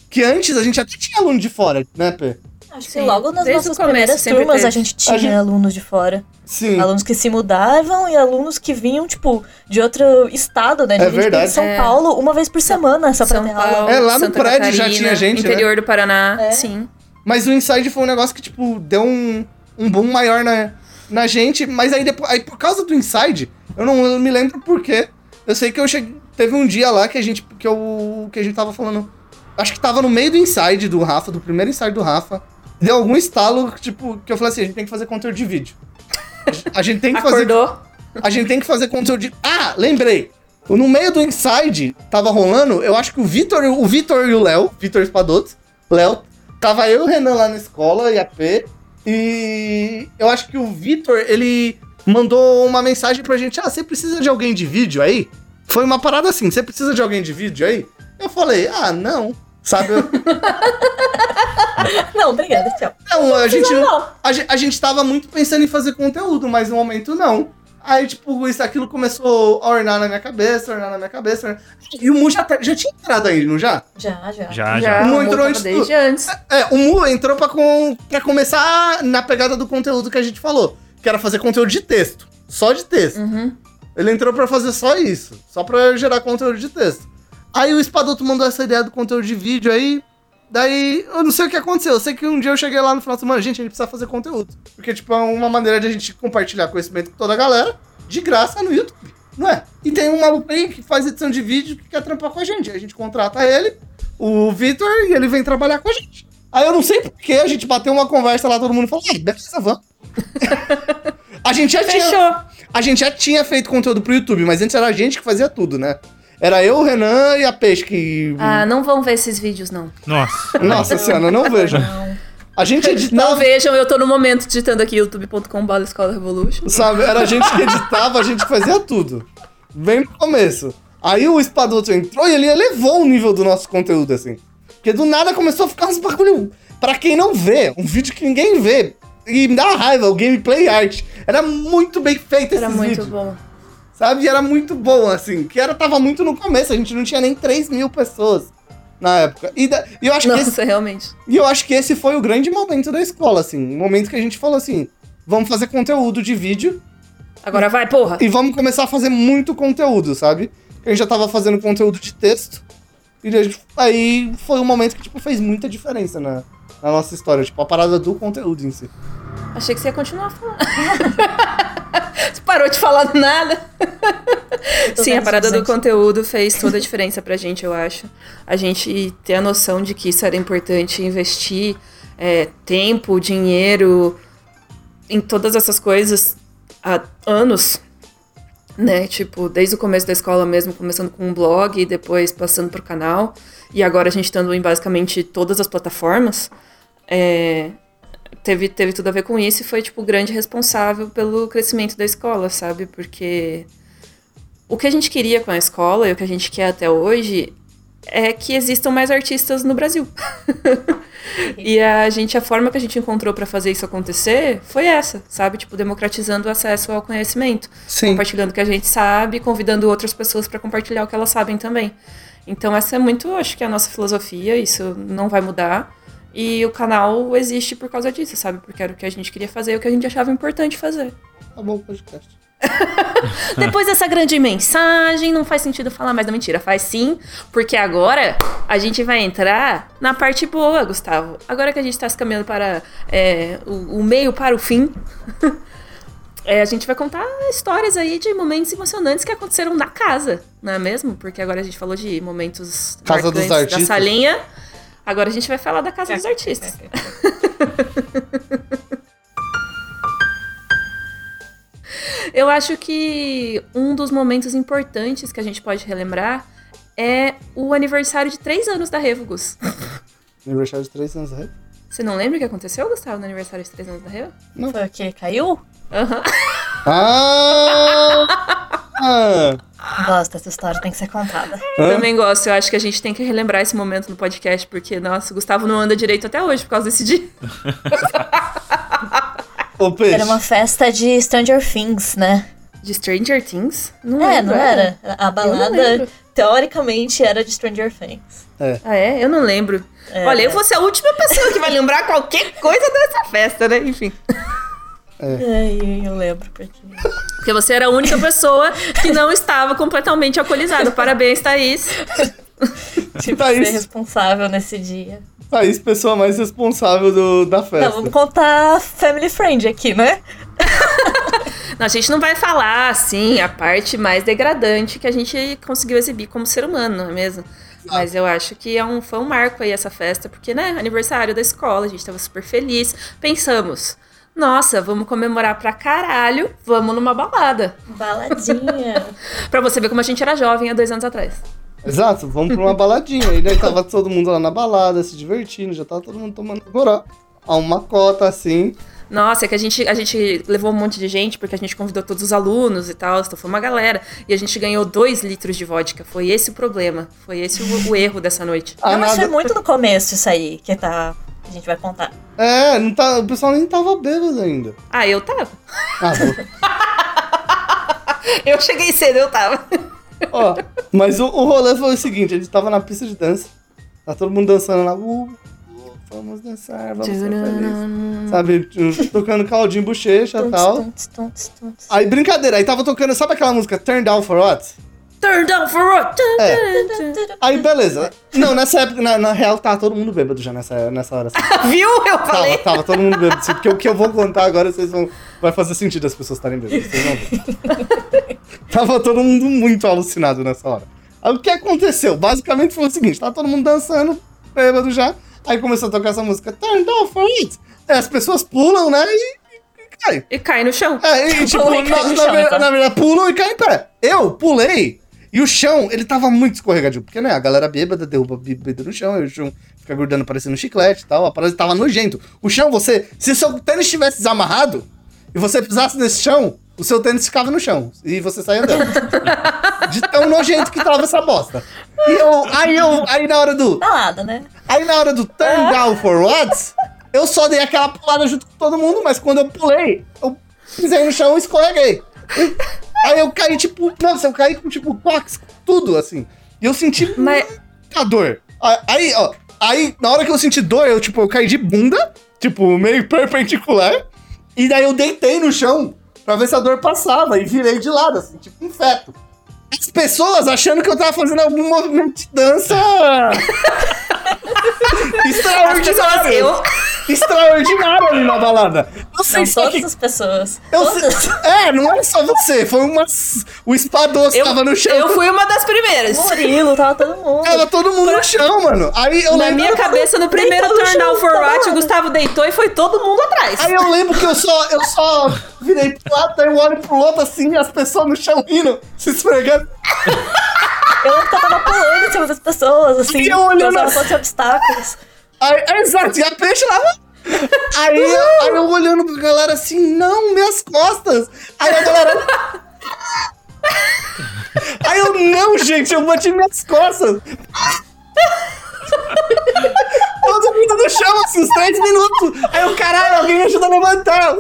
Que antes a gente até tinha aluno de fora, né, Pê? Acho que Sim, logo nas desde nossas começo primeiras turmas teve. a gente tinha A gente- alunos de fora. Sim. Alunos que se mudavam e alunos que vinham, tipo, de outro estado, né? De É gente que verdade. de São É. Paulo, uma vez por semana, só pra São ter Paulo, aula. É, lá no Santa prédio já Catarina, tinha gente, né? Interior do Paraná, É. sim. Mas o inside foi um negócio que, tipo, deu um, um boom maior na, na gente. Mas aí, depois, aí, por causa do inside, eu não eu me lembro por quê. Eu sei que eu cheguei. Teve um dia lá que a gente. Que, eu, que a gente tava falando. Acho que tava no meio do inside do Rafa, do primeiro inside do Rafa. Deu algum estalo, tipo, que eu falei assim: a gente tem que fazer conteúdo de vídeo. A gente tem que fazer. Acordou. A gente tem que fazer conteúdo de. Ah, lembrei! No meio do Inside, tava rolando, eu acho que o Vitor, o Vitor e o Léo, Vitor Espadoto, Léo, tava eu e o Renan lá na escola, e a P, e eu acho que o Vitor, ele mandou uma mensagem pra gente, ah, você precisa de alguém de vídeo aí? Foi uma parada assim, você precisa de alguém de vídeo aí? Eu falei, ah, não. Sabe? eu- Não, obrigada, tchau. Não, a gente, não. a, gente, a gente tava muito pensando em fazer conteúdo, mas no momento não. Aí, tipo, isso aquilo começou a ornar na minha cabeça, ornar na minha cabeça. ornar- E o Mu já, tá- já tinha entrado aí, não já? Já, já. Já, Já, já. O Mu o Mu entrou antes do- desde antes. É, o Mu entrou pra, com, pra começar na pegada do conteúdo que a gente falou, que era fazer conteúdo de texto. Só de texto. Uhum. Ele entrou pra fazer só isso, só pra gerar conteúdo de texto. Aí o Espadoto mandou essa ideia do conteúdo de vídeo aí. Daí, eu não sei o que aconteceu. Eu sei que um dia eu cheguei lá no final de semana, gente, a gente precisa fazer conteúdo. Porque, tipo, é uma maneira de a gente compartilhar conhecimento com toda a galera, de graça no YouTube, não é? E tem um maluco aí que faz edição de vídeo que quer trampar com a gente. A gente contrata ele, o Vitor, e ele vem trabalhar com a gente. Aí eu não sei porquê, a gente bateu uma conversa lá, todo mundo falou, ah, beleza, vamos. a gente já tinha. Fechou. A gente já tinha feito conteúdo pro YouTube, mas antes era a gente que fazia tudo, né? Era eu, o Renan e a Peixe que. Ah, não vão ver esses vídeos, não. Nossa. Nossa senhora, não vejo. Não. A gente Não editava, vejam, eu tô no momento digitando aqui youtube.com.br Escola Revolution. sabe? Era a gente que editava, a gente que fazia tudo. Bem no começo. Aí o Espadoto entrou e ele elevou o nível do nosso conteúdo, assim. Porque do nada começou a ficar uns bagulho. Pra quem não vê, um vídeo que ninguém vê. E me dá raiva, o gameplay art. Era muito bem feito Era esses muito vídeos. bom. Sabe? E era muito bom, assim. Que era, tava muito no começo, a gente não tinha nem 3 mil pessoas na época. E, da- e eu acho que esse, Nossa, realmente. e eu acho que esse foi o grande momento da escola, assim. O momento que a gente falou assim: vamos fazer conteúdo de vídeo Agora vai, porra. e vamos começar a fazer muito conteúdo, sabe? A gente já tava fazendo conteúdo de texto. E gente- aí foi um momento que, tipo, fez muita diferença na, na nossa história. Tipo, a parada do conteúdo em si. Achei que você ia continuar falando. você parou de falar nada. Sim, a parada do conteúdo fez toda a diferença pra gente, eu acho. A gente ter a noção de que isso era importante, investir é, tempo, dinheiro em todas essas coisas há anos. Né, tipo, desde o começo da escola mesmo, começando com um blog e depois passando pro canal. E agora a gente estando em basicamente todas as plataformas. É, teve, teve tudo a ver com isso e foi, tipo, o grande responsável pelo crescimento da escola, sabe? Porque o que a gente queria com a escola e o que a gente quer até hoje é que existam mais artistas no Brasil. e a gente, a forma que a gente encontrou para fazer isso acontecer foi essa, sabe? Tipo, democratizando o acesso ao conhecimento. Sim. Compartilhando o que a gente sabe, convidando outras pessoas para compartilhar o que elas sabem também. Então, essa é muito, acho que é a nossa filosofia, isso não vai mudar. E o canal existe por causa disso, sabe? Porque era o que a gente queria fazer, o que a gente achava importante fazer. Tá bom, podcast. Depois dessa grande mensagem, não faz sentido falar mais da mentira. Faz sim, porque agora a gente vai entrar na parte boa, Gustavo. Agora que a gente tá se caminhando para é, o, o meio para o fim, é, a gente vai contar histórias aí de momentos emocionantes que aconteceram na casa, não é mesmo? Porque agora a gente falou de momentos Casa dos marcantes da artistas. salinha. Agora a gente vai falar da casa dos artistas. Eu acho que um dos momentos importantes que a gente pode relembrar é o aniversário de três anos da Revogos. Aniversário de 3 anos, né? Você não lembra o que aconteceu, Gustavo, no aniversário de três anos da Revo? Foi o quê? Caiu? Aham. Ah! ah! Gosto dessa história, tem que ser contada. Hã? Também gosto. Eu acho que a gente tem que relembrar esse momento no podcast, porque, nossa, o Gustavo não anda direito até hoje por causa desse dia. Ô, peixe. Era uma festa de Stranger Things, né? De Stranger Things? Não É, lembro, não era? A balada, teoricamente, era de Stranger Things. Ah, é? Eu não lembro. É. Olha, eu vou ser a última pessoa que vai lembrar qualquer coisa dessa festa, né? Enfim. Ai, eu lembro, porque... Porque você era a única pessoa que não estava completamente alcoolizada. Parabéns, Thaís. Tive Thaís. ser responsável nesse dia. Thaís, pessoa mais responsável do, da festa. Não, vamos contar Family Friend aqui, né? Não, a gente não vai falar, assim, a parte mais degradante que a gente conseguiu exibir como ser humano, não é mesmo? Mas eu acho que é um, foi um marco aí essa festa, porque, né, aniversário da escola, a gente tava super feliz. Pensamos, nossa, vamos comemorar pra caralho, vamos numa balada. Baladinha. Pra você ver como a gente era jovem há dois anos atrás. Exato, vamos pra uma baladinha. E daí tava todo mundo lá na balada, se divertindo, já tava todo mundo tomando goró. A uma cota assim. Nossa, é que a gente, a gente levou um monte de gente, porque a gente convidou todos os alunos e tal, então foi uma galera. E a gente ganhou dois litros de vodka. Foi esse o problema. Foi esse o, o erro dessa noite. Ah, não, mas foi muito no começo isso aí, que tá... A gente vai contar. É, não tá, o pessoal nem tava bêbado ainda. Ah, eu tava. Ah, vou- Eu cheguei cedo, eu tava. ó. Mas o, o rolê foi o seguinte: a gente tava na pista de dança, tá todo mundo dançando lá. Uh, uh, vamos dançar, vamos ser felizes. Sabe, tocando caldinho bochecha e tal. Aí, brincadeira, aí tava tocando, sabe aquela música Turn Down for What? Turn down for what? É. Aí, beleza. Não, nessa época, na, na real, tava todo mundo bêbado já nessa, nessa hora. assim. Viu? Eu Tava, falei. tava todo mundo bêbado. sim, Porque o que eu vou contar agora, vocês vão. Vai fazer sentido as pessoas estarem bêbadas. Vocês vão ver. tava todo mundo muito alucinado nessa hora. Aí o que aconteceu? Basicamente foi o seguinte: tava todo mundo dançando, bêbado já. Aí começou a tocar essa música, Turn down for it. Aí as pessoas pulam, né? E, caem. E cai no chão. É, e, tipo, Pulam na, na, chão, ver- exato. na verdade, pulam e caem em pé. Eu pulei e o chão, ele tava muito escorregadio. Porque, né, a galera bêbada derruba bebida no chão, e o chão fica grudando parecendo um chiclete e tal. A parada tava nojento. O chão, você. Se o seu tênis estivesse desamarrado e você pisasse nesse chão, o seu tênis ficava no chão. E você saía andando. De tão nojento que tava essa bosta. E eu. Aí eu. Aí na hora do. Balada, né? Aí na hora do turn down for what, eu só dei aquela pulada junto com todo mundo, mas quando eu pulei, eu pisei no chão e escorreguei. Aí eu caí, tipo, nossa, eu caí com, tipo, cox, tudo, assim. E eu senti Mas- muita dor. Aí, ó, aí, na hora que eu senti dor, eu, tipo, eu caí de bunda, tipo, meio perpendicular, e daí eu deitei no chão pra ver se a dor passava, e virei de lado, assim, tipo um feto. As pessoas achando que eu tava fazendo algum movimento de dança extraordinário. eu, Extraordinário ali na balada. Não sei Não, só todas que. as pessoas. Eu todas. sei- é, não é só você, foi umas. O espadoço eu, tava no chão. eu fui uma das primeiras. Murilo, tava todo mundo. Tava todo mundo no chão, mano. Aí eu Na lembro. minha cabeça, no primeiro turn down chão, for what, o. Gustavo deitou e foi todo mundo atrás. Aí eu lembro que eu só, eu só virei pro lado, aí eu olho pro outro assim, e as pessoas no chão rindo, se esfregando. Eu lembro que eu tava pulando em cima das pessoas, assim. Eu assim. todos os obstáculos. É exato, e a peixe lá Aí, aí eu olhando pra galera assim, não, minhas costas. Aí a galera. Aí eu, não, gente, eu bati minhas costas. Todo mundo no chão, assim, uns três minutos. Aí eu, caralho, alguém me ajuda a levantar.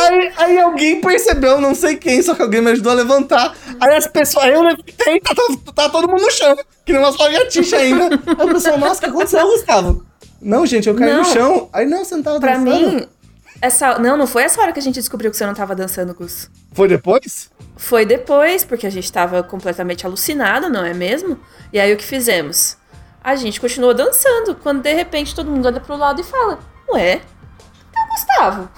Aí, aí alguém percebeu, não sei quem, só que alguém me ajudou a levantar. Aí as pessoas, eu levantei, tá, tá, tá todo mundo no chão, que nem umas lagartixas ainda. Aí o pessoal, nossa, o que aconteceu, Gustavo? Não, gente, eu caí Não. no chão. Aí não, você não tava Pra dançando. mim, essa. Não, não foi essa hora que a gente descobriu que você não tava dançando, Gus. Foi depois? Foi depois, porque a gente tava completamente alucinado, não é mesmo? E aí o que fizemos? A gente continuou dançando, quando de repente todo mundo olha pro lado e fala: Ué, Gustavo?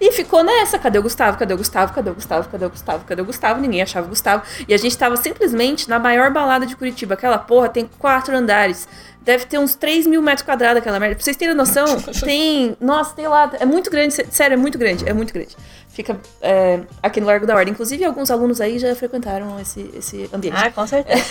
E ficou nessa, cadê o Gustavo? Cadê o Gustavo? Cadê o Gustavo? Cadê o Gustavo? Cadê o Gustavo? Ninguém achava o Gustavo. E a gente tava simplesmente na maior balada de Curitiba. Aquela porra tem quatro andares. Deve ter uns 3 mil metros quadrados aquela merda. Pra vocês terem noção, tem. Nossa, tem lá. É muito grande. sé- Sério, é muito grande. É muito grande. Fica é, aqui no Largo da Ordem. Inclusive, alguns alunos aí já frequentaram esse, esse ambiente. Ah, com certeza.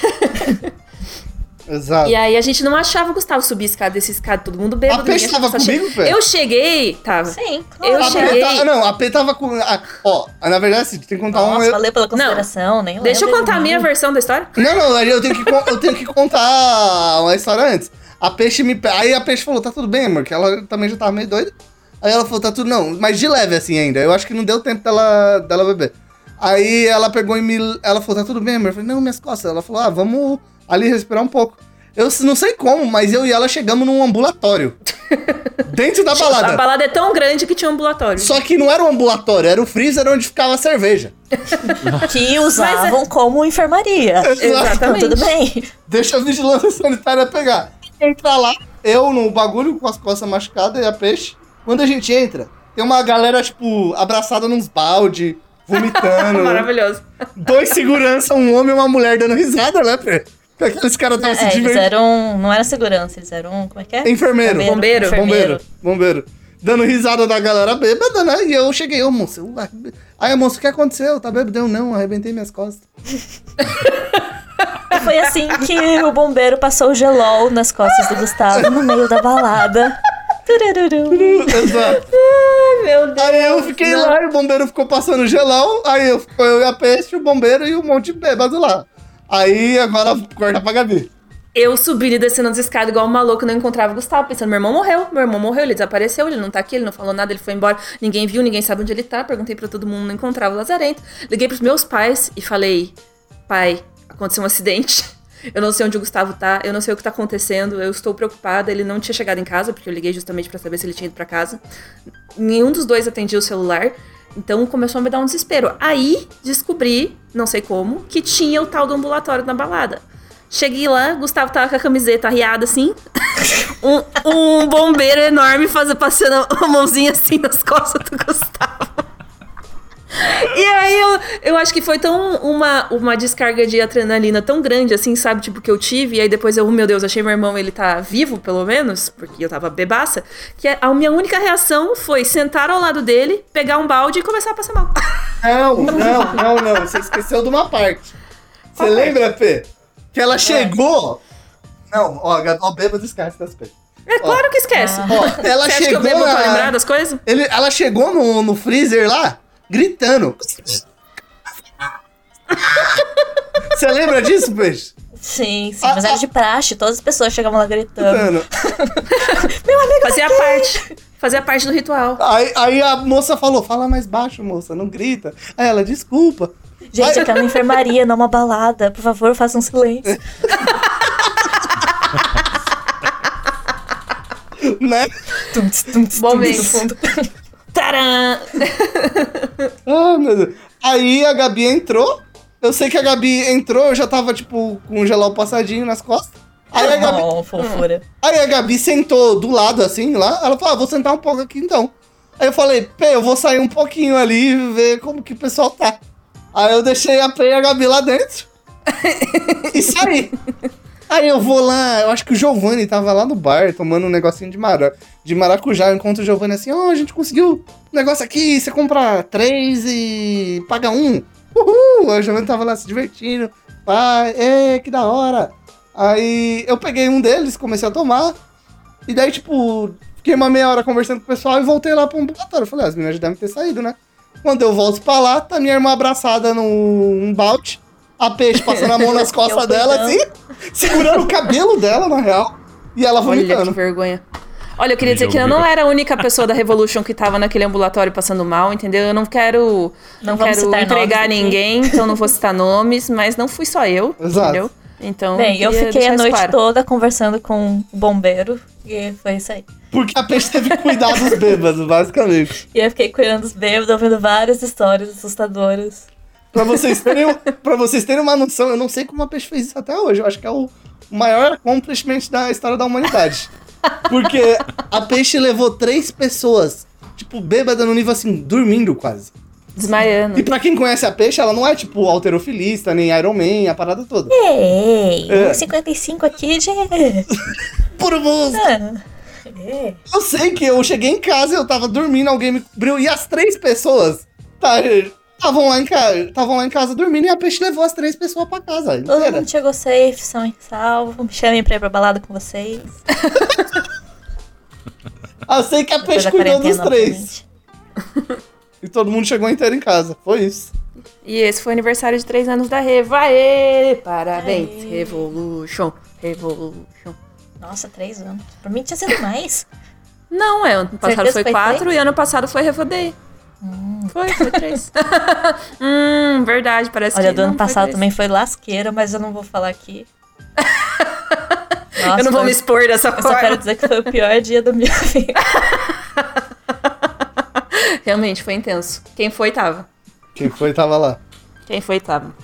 Exato. E aí a gente não achava o Gustavo subir escada desse escada, todo mundo bêbado. A Peixe ninguém achava tava que comigo, Pé? Eu cheguei, tava. Sim, Eu claro. A P cheguei- tava- não, a P tava com. a- ó, na verdade, assim, tem que contar Nossa, um. valeu pela consideração, nem Deixa eu contar a minha versão da história. Não, não, eu tenho que, eu tenho que contar uma história antes. A peixe me. Aí a peixe falou, tá tudo bem, amor, que ela também já tava meio doida. Aí ela falou, tá tudo. Não, mas de leve assim ainda. Eu acho que não deu tempo dela, dela beber. Aí ela pegou e me. Ela falou, tá tudo bem, amor? Eu falei, não, minhas costas. Ela falou, ah, vamos ali respirar um pouco. Eu não sei como, mas eu e ela chegamos num ambulatório. dentro da A balada. balada é tão grande que tinha um ambulatório. Só que não era um ambulatório, era o freezer onde ficava a cerveja. Que usavam como enfermaria. Exatamente. Tudo bem. Deixa a vigilância sanitária pegar. Entra lá, eu no bagulho com as costas machucadas e a peixe. Quando a gente entra, tem uma galera, tipo, abraçada nos balde, vomitando. Maravilhoso. Dois segurança, um homem e uma mulher dando risada, né, Pê? Que Aqueles caras estavam se É, eles divertindo. eram. Não era segurança, eles eram. Como é que é? Enfermeiro. Bombeiro. Bombeiro, bombeiro. Dando risada da galera bêbada, né? E eu cheguei, ô moço. eu- Aí, moço, o que aconteceu? Tá bêbado? Eu não, arrebentei minhas costas. E foi assim que o bombeiro passou o gelol nas costas do Gustavo no meio da balada. Exato. Meu Deus. Aí eu fiquei não. lá e o bombeiro ficou passando gelão. Aí eu, ficou eu e a peixe, o bombeiro e um monte de bêbado lá. Aí agora corta pra Gabi. Eu subindo e descendo as escadas igual um maluco, não encontrava o Gustavo, pensando, meu irmão morreu, meu irmão morreu, ele desapareceu, ele não tá aqui, ele não falou nada, ele foi embora, ninguém viu, ninguém sabe onde ele tá, perguntei pra todo mundo, não encontrava o Lazarento. Liguei pros meus pais e falei, pai, aconteceu um acidente, eu não sei onde o Gustavo tá, eu não sei o que tá acontecendo, eu estou preocupada, ele não tinha chegado em casa, porque eu liguei justamente pra saber se ele tinha ido pra casa. Nenhum dos dois atendia o celular, então começou a me dar um desespero. Aí descobri, não sei como, que tinha o tal do ambulatório na balada. Cheguei lá, Gustavo tava com a camiseta arriada assim. um, um bombeiro enorme fazendo, passando a mãozinha assim nas costas do Gustavo. E aí eu, eu acho que foi tão uma, uma descarga de adrenalina tão grande, assim, sabe? Tipo, que eu tive. E aí depois eu, oh, meu Deus, achei meu irmão, ele tá vivo, pelo menos, porque eu tava bebaça. Que a minha única reação foi sentar ao lado dele, pegar um balde e começar a passar mal. Não, não, não, não. Você esqueceu de uma parte. Você Qual lembra, Pê? Que ela chegou. Não, ó, ó, bêbado esquece das coisas. É claro que esquece. Ó, ela Você acha que eu chegou bebo pra na- lembrar das coisas? Ele, ela chegou no, no freezer lá, gritando. Você lembra disso, peixe? Sim, sim, mas era de praxe, todas as pessoas chegavam lá gritando. Gritando. Fazia parte. Fazia parte do ritual. Aí, aí a moça falou: fala mais baixo, moça, não grita. Aí ela, desculpa. Gente, Aí- aqui é uma enfermaria, não uma balada. Por favor, faça um silêncio. Né? Tum, tum, tum, no fundo. Tcharam! Ah, meu Deus. Aí a Gabi entrou. Eu sei que a Gabi entrou, eu já tava, tipo, com o gelol passadinho nas costas. Aí a Gabi, Oh, fofura. aí a Gabi sentou do lado, assim, lá. Ela falou, ah, vou sentar um pouco aqui então. Aí eu falei, Pê, eu vou sair um pouquinho ali e ver como que o pessoal tá. Aí eu deixei a Pê e a Gabi lá dentro. e saí. Aí eu vou lá, eu acho que o Giovanni tava lá no bar tomando um negocinho de, mara, de maracujá. Eu encontro o Giovanni assim, ó, a gente conseguiu um negócio aqui, você compra três e paga um. Uhul! Aí o Giovanni tava lá se divertindo. Pai, é, que da hora. Aí eu peguei um deles, comecei a tomar. E daí, tipo, fiquei uma meia hora conversando com o pessoal e voltei lá pro ambulatório. Falei, ah, as meninas já devem ter saído, né? Quando eu volto pra lá, tá minha irmã abraçada num balde, a peixe passando a mão nas costas dela, assim, segurando o cabelo dela, na real. E ela Olha que vomitando. vergonha. Olha, eu queria Que dizer que eu não era a única pessoa da Revolution que tava naquele ambulatório passando mal, entendeu? Eu não quero, não quero citar entregar aqui. ninguém, então não vou citar nomes, mas não fui só eu, Exato. entendeu? Então, Bem, eu fiquei a noite claro. toda conversando com o bombeiro. E foi isso aí. Porque a peixe teve que cuidar dos bêbados, basicamente. E eu fiquei cuidando dos bêbados, ouvindo várias histórias assustadoras. Pra vocês terem, pra vocês terem uma noção, eu não sei como a peixe fez isso até hoje. Eu acho que é o maior accomplishment da história da humanidade. Porque a peixe levou três pessoas, tipo, bêbada no nível assim, dormindo quase. Desmaiando. E pra quem conhece a peixe, ela não é tipo alterofilista, nem Iron Man, a parada toda. Ei, É. 1,55 aqui já é. Puro mundo. É. Eu sei que eu cheguei em casa, eu tava dormindo, alguém me cobriu, e as três pessoas tá, estavam lá, em ca- lá em casa dormindo e a peixe levou as três pessoas pra casa Todo inteira. mundo chegou safe, são e salvo. Me chamem pra ir pra balada com vocês. Eu sei que a Depois peixe cuidou dos três. E todo mundo chegou inteiro em casa. Foi isso. E esse foi o aniversário de três anos da Revo. Aê! Parabéns! Aê. Revolution! Revolution! Nossa, três anos. Pra mim tinha sido mais. Não, é, ano passado Certeza foi foi quatro três? e ano passado foi Revo Day. Foi, foi três. hum, verdade, parece Olha, que do ano passado três. também foi lasqueira, mas eu não vou falar aqui. Nossa, Eu não vou me expor dessa Eu só quero forma. dizer que foi o pior dia da minha vida. Realmente, foi intenso. Quem foi, tava. Quem foi tava lá. Quem foi, tava.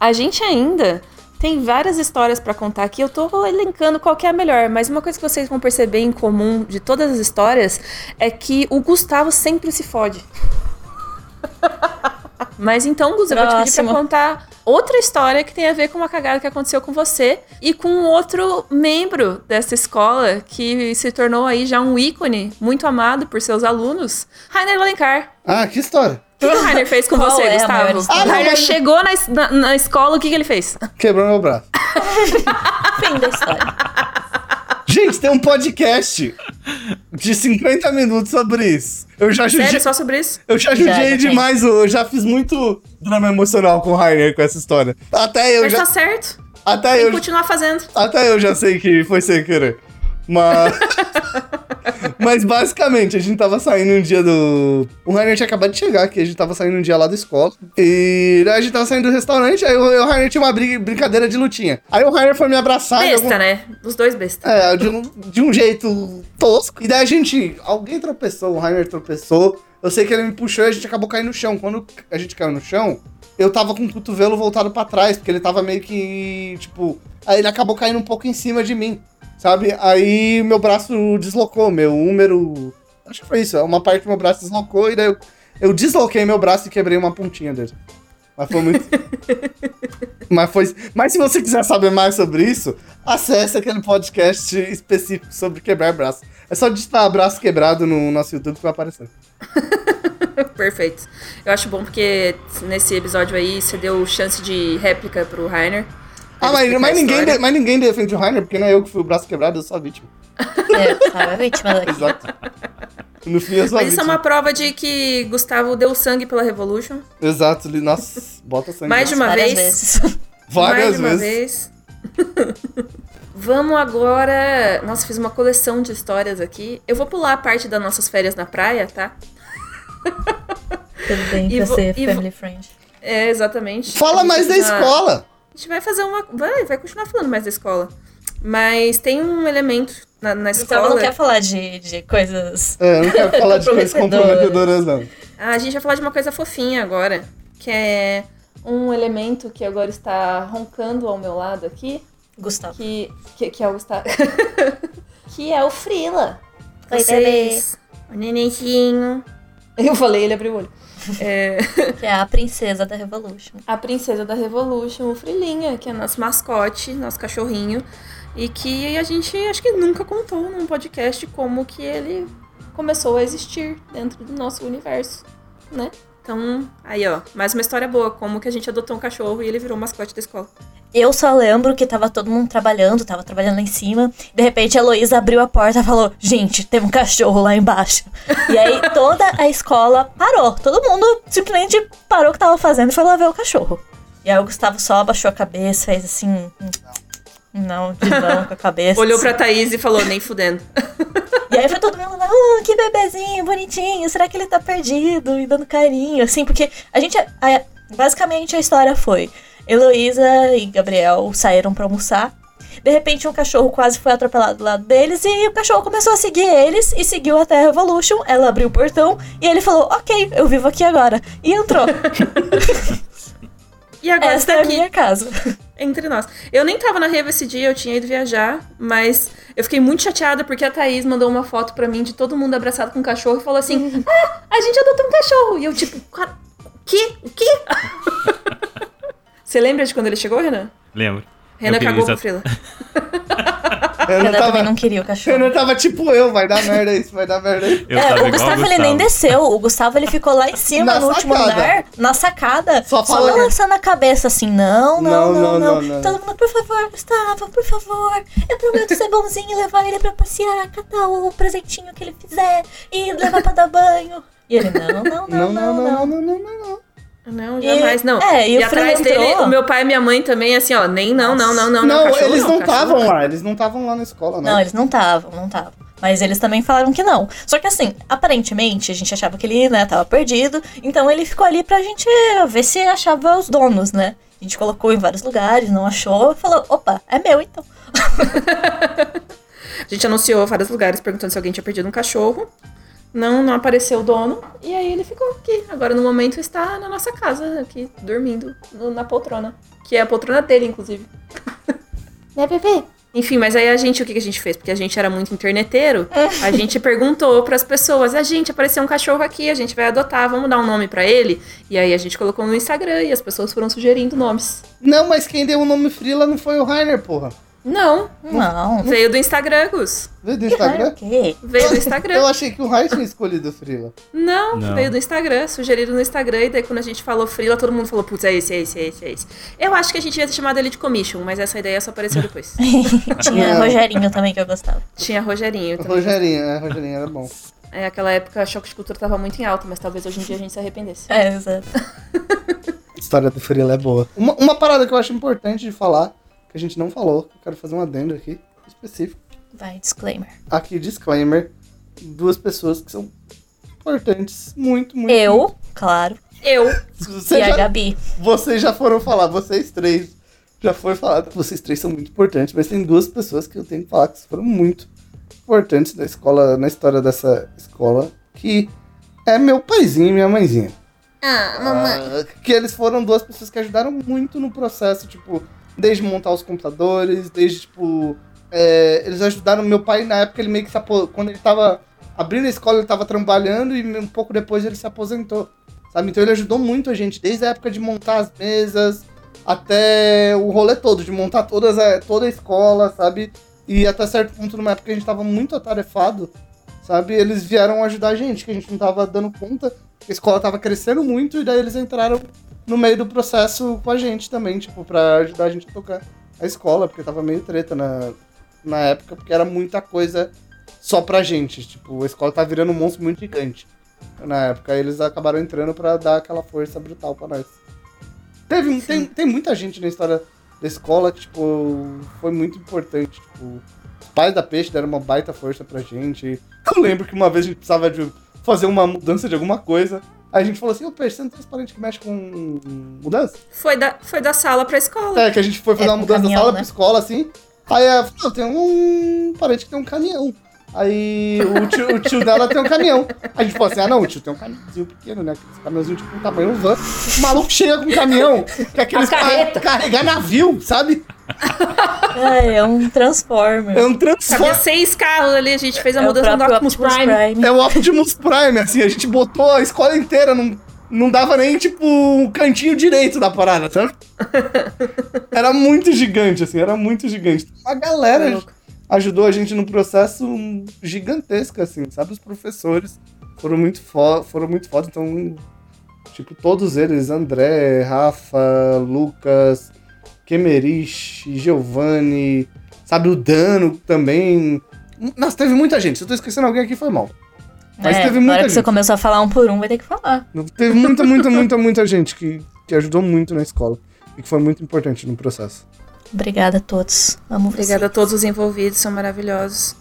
A gente ainda tem várias histórias pra contar aqui. Eu tô elencando qual que é a melhor, mas uma coisa que vocês vão perceber em comum de todas as histórias é que o Gustavo sempre se fode. Mas então, Gus, eu vou te pedir pra contar outra história que tem a ver com uma cagada que aconteceu com você e com outro membro dessa escola que se tornou aí já um ícone muito amado por seus alunos, Rainer Alencar. Ah, que história. O que o Rainer fez com Qual você, é Gustavo? o Rainer não, mas- chegou na, na- na escola, o que, que ele fez? Quebrou meu braço. Fim da história. Gente, tem um podcast de 50 minutos sobre isso. Eu já judiei, Sério, só sobre isso? eu já judiei demais. Eu já fiz muito drama emocional com o Rainer com essa história. Até eu Mas já. tá certo. Até Tem eu, que continuar fazendo. Até eu já sei que foi sem querer. Mas. Mas basicamente, a gente tava saindo um dia do. O Rainer tinha acabado de chegar aqui, a gente tava saindo um dia lá da escola. E a gente tava saindo do restaurante, aí o, o Rainer tinha uma briga- brincadeira de lutinha. Aí o Rainer foi me abraçar. Besta, algum- né? Os dois besta. É, de um, de um jeito tosco. E daí a gente. Alguém tropeçou, o Rainer tropeçou. Eu sei que ele me puxou e a gente acabou caindo no chão. Quando a gente caiu no chão, eu tava com o cotovelo voltado pra trás, porque ele tava meio que. Tipo. Aí ele acabou caindo um pouco em cima de mim. Sabe? Aí meu braço deslocou, meu húmero. Acho que foi isso. Uma parte do meu braço deslocou e daí eu, eu desloquei meu braço e quebrei uma pontinha dele. Mas foi muito. mas, foi... Mas se você quiser saber mais sobre isso, acesse aquele podcast específico sobre quebrar braço. É só digitar braço quebrado no nosso YouTube que vai aparecer. Perfeito. Eu acho bom porque nesse episódio aí você deu chance de réplica pro Rainer. Ah, Ele mas, mas, a ninguém, de- mas ninguém defende o Rainer, porque não é eu que fui o braço quebrado, eu sou a vítima. É, sabe, a vítima daqui. Exato. No fim, eu sou a Mas isso é uma prova de que Gustavo deu sangue pela Revolution. Exato. li- Nossa, bota sangue. Mais de uma Várias vez. vezes. Várias Mais de uma vezes. vez. Vamos agora. Nossa, fiz uma coleção de histórias aqui. Eu vou pular a parte das nossas férias na praia, tá? Tudo bem E pra ser family friend. É, exatamente. A Fala mais da escola. A gente vai fazer uma. Vai, vai continuar falando mais da escola. Mas tem um elemento na, na Então escola. não quer falar de, de coisas. É, eu não quero falar de coisas Comprometedoras. não. Ah, a gente vai falar de uma coisa fofinha agora. Que é um elemento que agora está roncando ao meu lado aqui. Gustavo. Que, que, que é o Gustavo. que é o Frila. Oi, Vocês- O nenenzinho. Eu falei, ele abriu o olho. É, Que é a princesa da Revolution. a princesa da Revolution, o Frilinha, que é nosso mascote, nosso cachorrinho. E que a gente acho que nunca contou num podcast como que ele começou a existir dentro do nosso universo, né? Então, aí ó, mais uma história boa, como que a gente adotou um cachorro e ele virou o mascote da escola. Eu só lembro que tava todo mundo trabalhando, tava trabalhando lá em cima. De repente a Heloísa abriu a porta e falou: Gente, tem um cachorro lá embaixo. E aí toda a escola parou. Todo mundo simplesmente parou o que tava fazendo e foi lá ver o cachorro. E aí o Gustavo só abaixou a cabeça, fez assim. Não, de com a cabeça. Olhou pra Thaís e falou, nem fudendo. E aí foi todo mundo lá, "Ah, que bebezinho, bonitinho, será que ele tá perdido? E dando carinho, assim, porque a gente. a- basicamente a história foi: Heloísa e Gabriel saíram pra almoçar. De repente, um cachorro quase foi atropelado do lado deles e o cachorro começou a seguir eles e seguiu até a Revolution. Ela abriu o portão e ele falou: Ok, eu vivo aqui agora. E entrou. E agora Essa está é a aqui, minha casa. entre nós. Eu nem tava na Reva esse dia, eu tinha ido viajar, mas eu fiquei muito chateada porque a Thaís mandou uma foto pra mim de todo mundo abraçado com um cachorro e falou assim: Ah, a gente adotou um cachorro. E eu, tipo, cara, o quê? O quê? Você lembra de quando ele chegou, Renan? Lembro. Renan Eu cagou pro exa- Frila. Eu não Renan tava, também não queria o eu cachorro. não tava tipo eu, vai dar merda isso, vai dar merda isso. Eu é, tava o igual Gustavo, o ele nem Gustavo. desceu. O Gustavo ele ficou lá em cima, Na no último sacada. andar, na sacada, Só só, balançando a cabeça assim: não, Não, não, não, não, não. não, não. Todo mundo, por favor, Gustavo, por favor. Eu prometo ser bonzinho e levar ele pra passear, catar o presentinho que ele fizer e levar pra dar banho. E ele: não, não, Não, não, não, não, não, não, não, não. Não, E- jamais, não. é, e o atrás Frila dele, entrou. o meu pai e minha mãe também, assim, ó, nem não, não, não, não. Não, cachorro eles não estavam lá, eles não estavam lá na escola, não. Não, eles não estavam, não estavam. Mas eles também falaram que não. Só que assim, aparentemente, a gente achava que ele, né, tava perdido. Então ele ficou ali pra gente ver se achava os donos, né? A gente colocou em vários lugares, não achou. Falou, opa, é meu então. A gente anunciou vários lugares perguntando se alguém tinha perdido um cachorro. Não, não apareceu o dono. E aí ele ficou aqui. Agora, no momento, está na nossa casa, aqui, dormindo no- na poltrona. Que é a poltrona dele, inclusive. né, bebê? Enfim, mas aí a gente, o que que a gente fez? Porque a gente era muito interneteiro, a gente perguntou pras pessoas: a gente apareceu um cachorro aqui, a gente vai adotar, vamos dar um nome pra ele? E aí a gente colocou no Instagram e as pessoas foram sugerindo nomes. Não, mas quem deu o nome Frila não foi o Rainer, porra. Não, Não. veio do Instagram, Gus. Veio do Instagram? o quê? Veio do Instagram. Eu achei que o Rainer tinha escolhido o Frila. Não, Não. veio do Instagram, sugerido no Instagram, e daí quando a gente falou Frila, todo mundo falou, putz, é esse, é esse, é esse, é esse. Eu acho que a gente ia ter chamado ele de Commission, mas essa ideia só apareceu depois. Tinha Não. Rogerinho também que eu gostava. Tinha Rogerinho O também. Rogerinho, é, Rogerinho era bom. É, aquela época a choque de cultura tava muito em alta, mas talvez hoje em dia a gente se arrependesse. É, exato. A história do Frila é boa. Uma, uma parada que eu acho importante de falar, que a gente não falou, eu quero fazer um adendo aqui, específico. Vai, disclaimer. Aqui, disclaimer, duas pessoas que são importantes, muito, muito. Eu, claro, Eu, Você e a já, Gabi. vocês já foram falar, vocês três já foi falado, vocês três são muito importantes, mas tem duas pessoas que eu tenho que falar que foram muito importantes na escola, na história dessa escola, que é meu paizinho e minha mãezinha. Ah, Ah, que eles foram duas pessoas que ajudaram muito no processo, tipo, desde montar os computadores, desde, tipo. é, eles ajudaram meu pai na época, ele meio que se apo... Quando ele tava abrindo a escola, ele tava trabalhando e um pouco depois ele se aposentou. Sabe? Então ele ajudou muito a gente, desde a época de montar as mesas até o rolê todo, de montar todas a, toda a escola, sabe? E até certo ponto, numa época que a gente tava muito atarefado, sabe? Eles vieram ajudar a gente, que a gente não tava dando conta. A escola tava crescendo muito e daí eles entraram no meio do processo com a gente também, tipo, pra ajudar a gente a tocar a escola, porque tava meio treta na, na época, porque era muita coisa só pra gente. Tipo, a escola tava virando um monstro muito gigante na época. Eles acabaram entrando pra dar aquela força brutal pra nós. Teve, tem, tem muita gente na história da escola que, tipo, foi muito importante. Tipo, os pais da Peixe deram uma baita força pra gente. Eu lembro que uma vez a gente precisava de fazer uma mudança de alguma coisa. Aí a gente falou assim, ô Peixe, você não tem esse parente que mexe com mudança? foi da, foi da sala pra escola. É, que a gente foi fazer É, uma mudança da caminhão, sala né? pra escola, assim. Aí ela falou, tem um parente que tem um caminhão. Aí o tio, o tio dela tem um caminhão. A gente falou assim, ah não, o tio tem um caminhãozinho pequeno, né? Aqueles caminhãozinho tipo um tamanho van. O maluco chega com um caminhão, que é aqueles carreta. pra carregar navio, sabe? É, é um Transformer. É um Cabia transforme. seis carros ali, a gente fez a É mudança do próprio Optimus Prime. É o Optimus Prime, assim, a gente botou a escola inteira, não, não dava nem, tipo, um cantinho direito da parada, sabe? Era muito gigante, assim, era muito gigante. A galera louco. Ajudou a gente num processo gigantesco, assim, sabe? Os professores foram muito, fo foram muito foda, então Tipo, todos eles, André, Rafa, Lucas, Kemerich, Giovanni, sabe, o Dano também. Nossa, teve muita gente. Se eu tô esquecendo alguém aqui, foi mal. Mas é, teve muita hora que você começou a falar um por um, vai ter que falar. Teve muita, muita, muita, muita gente que, que ajudou muito na escola. E que foi muito importante no processo. Obrigada a todos. Amo Obrigada a vocês. todos os envolvidos, são maravilhosos.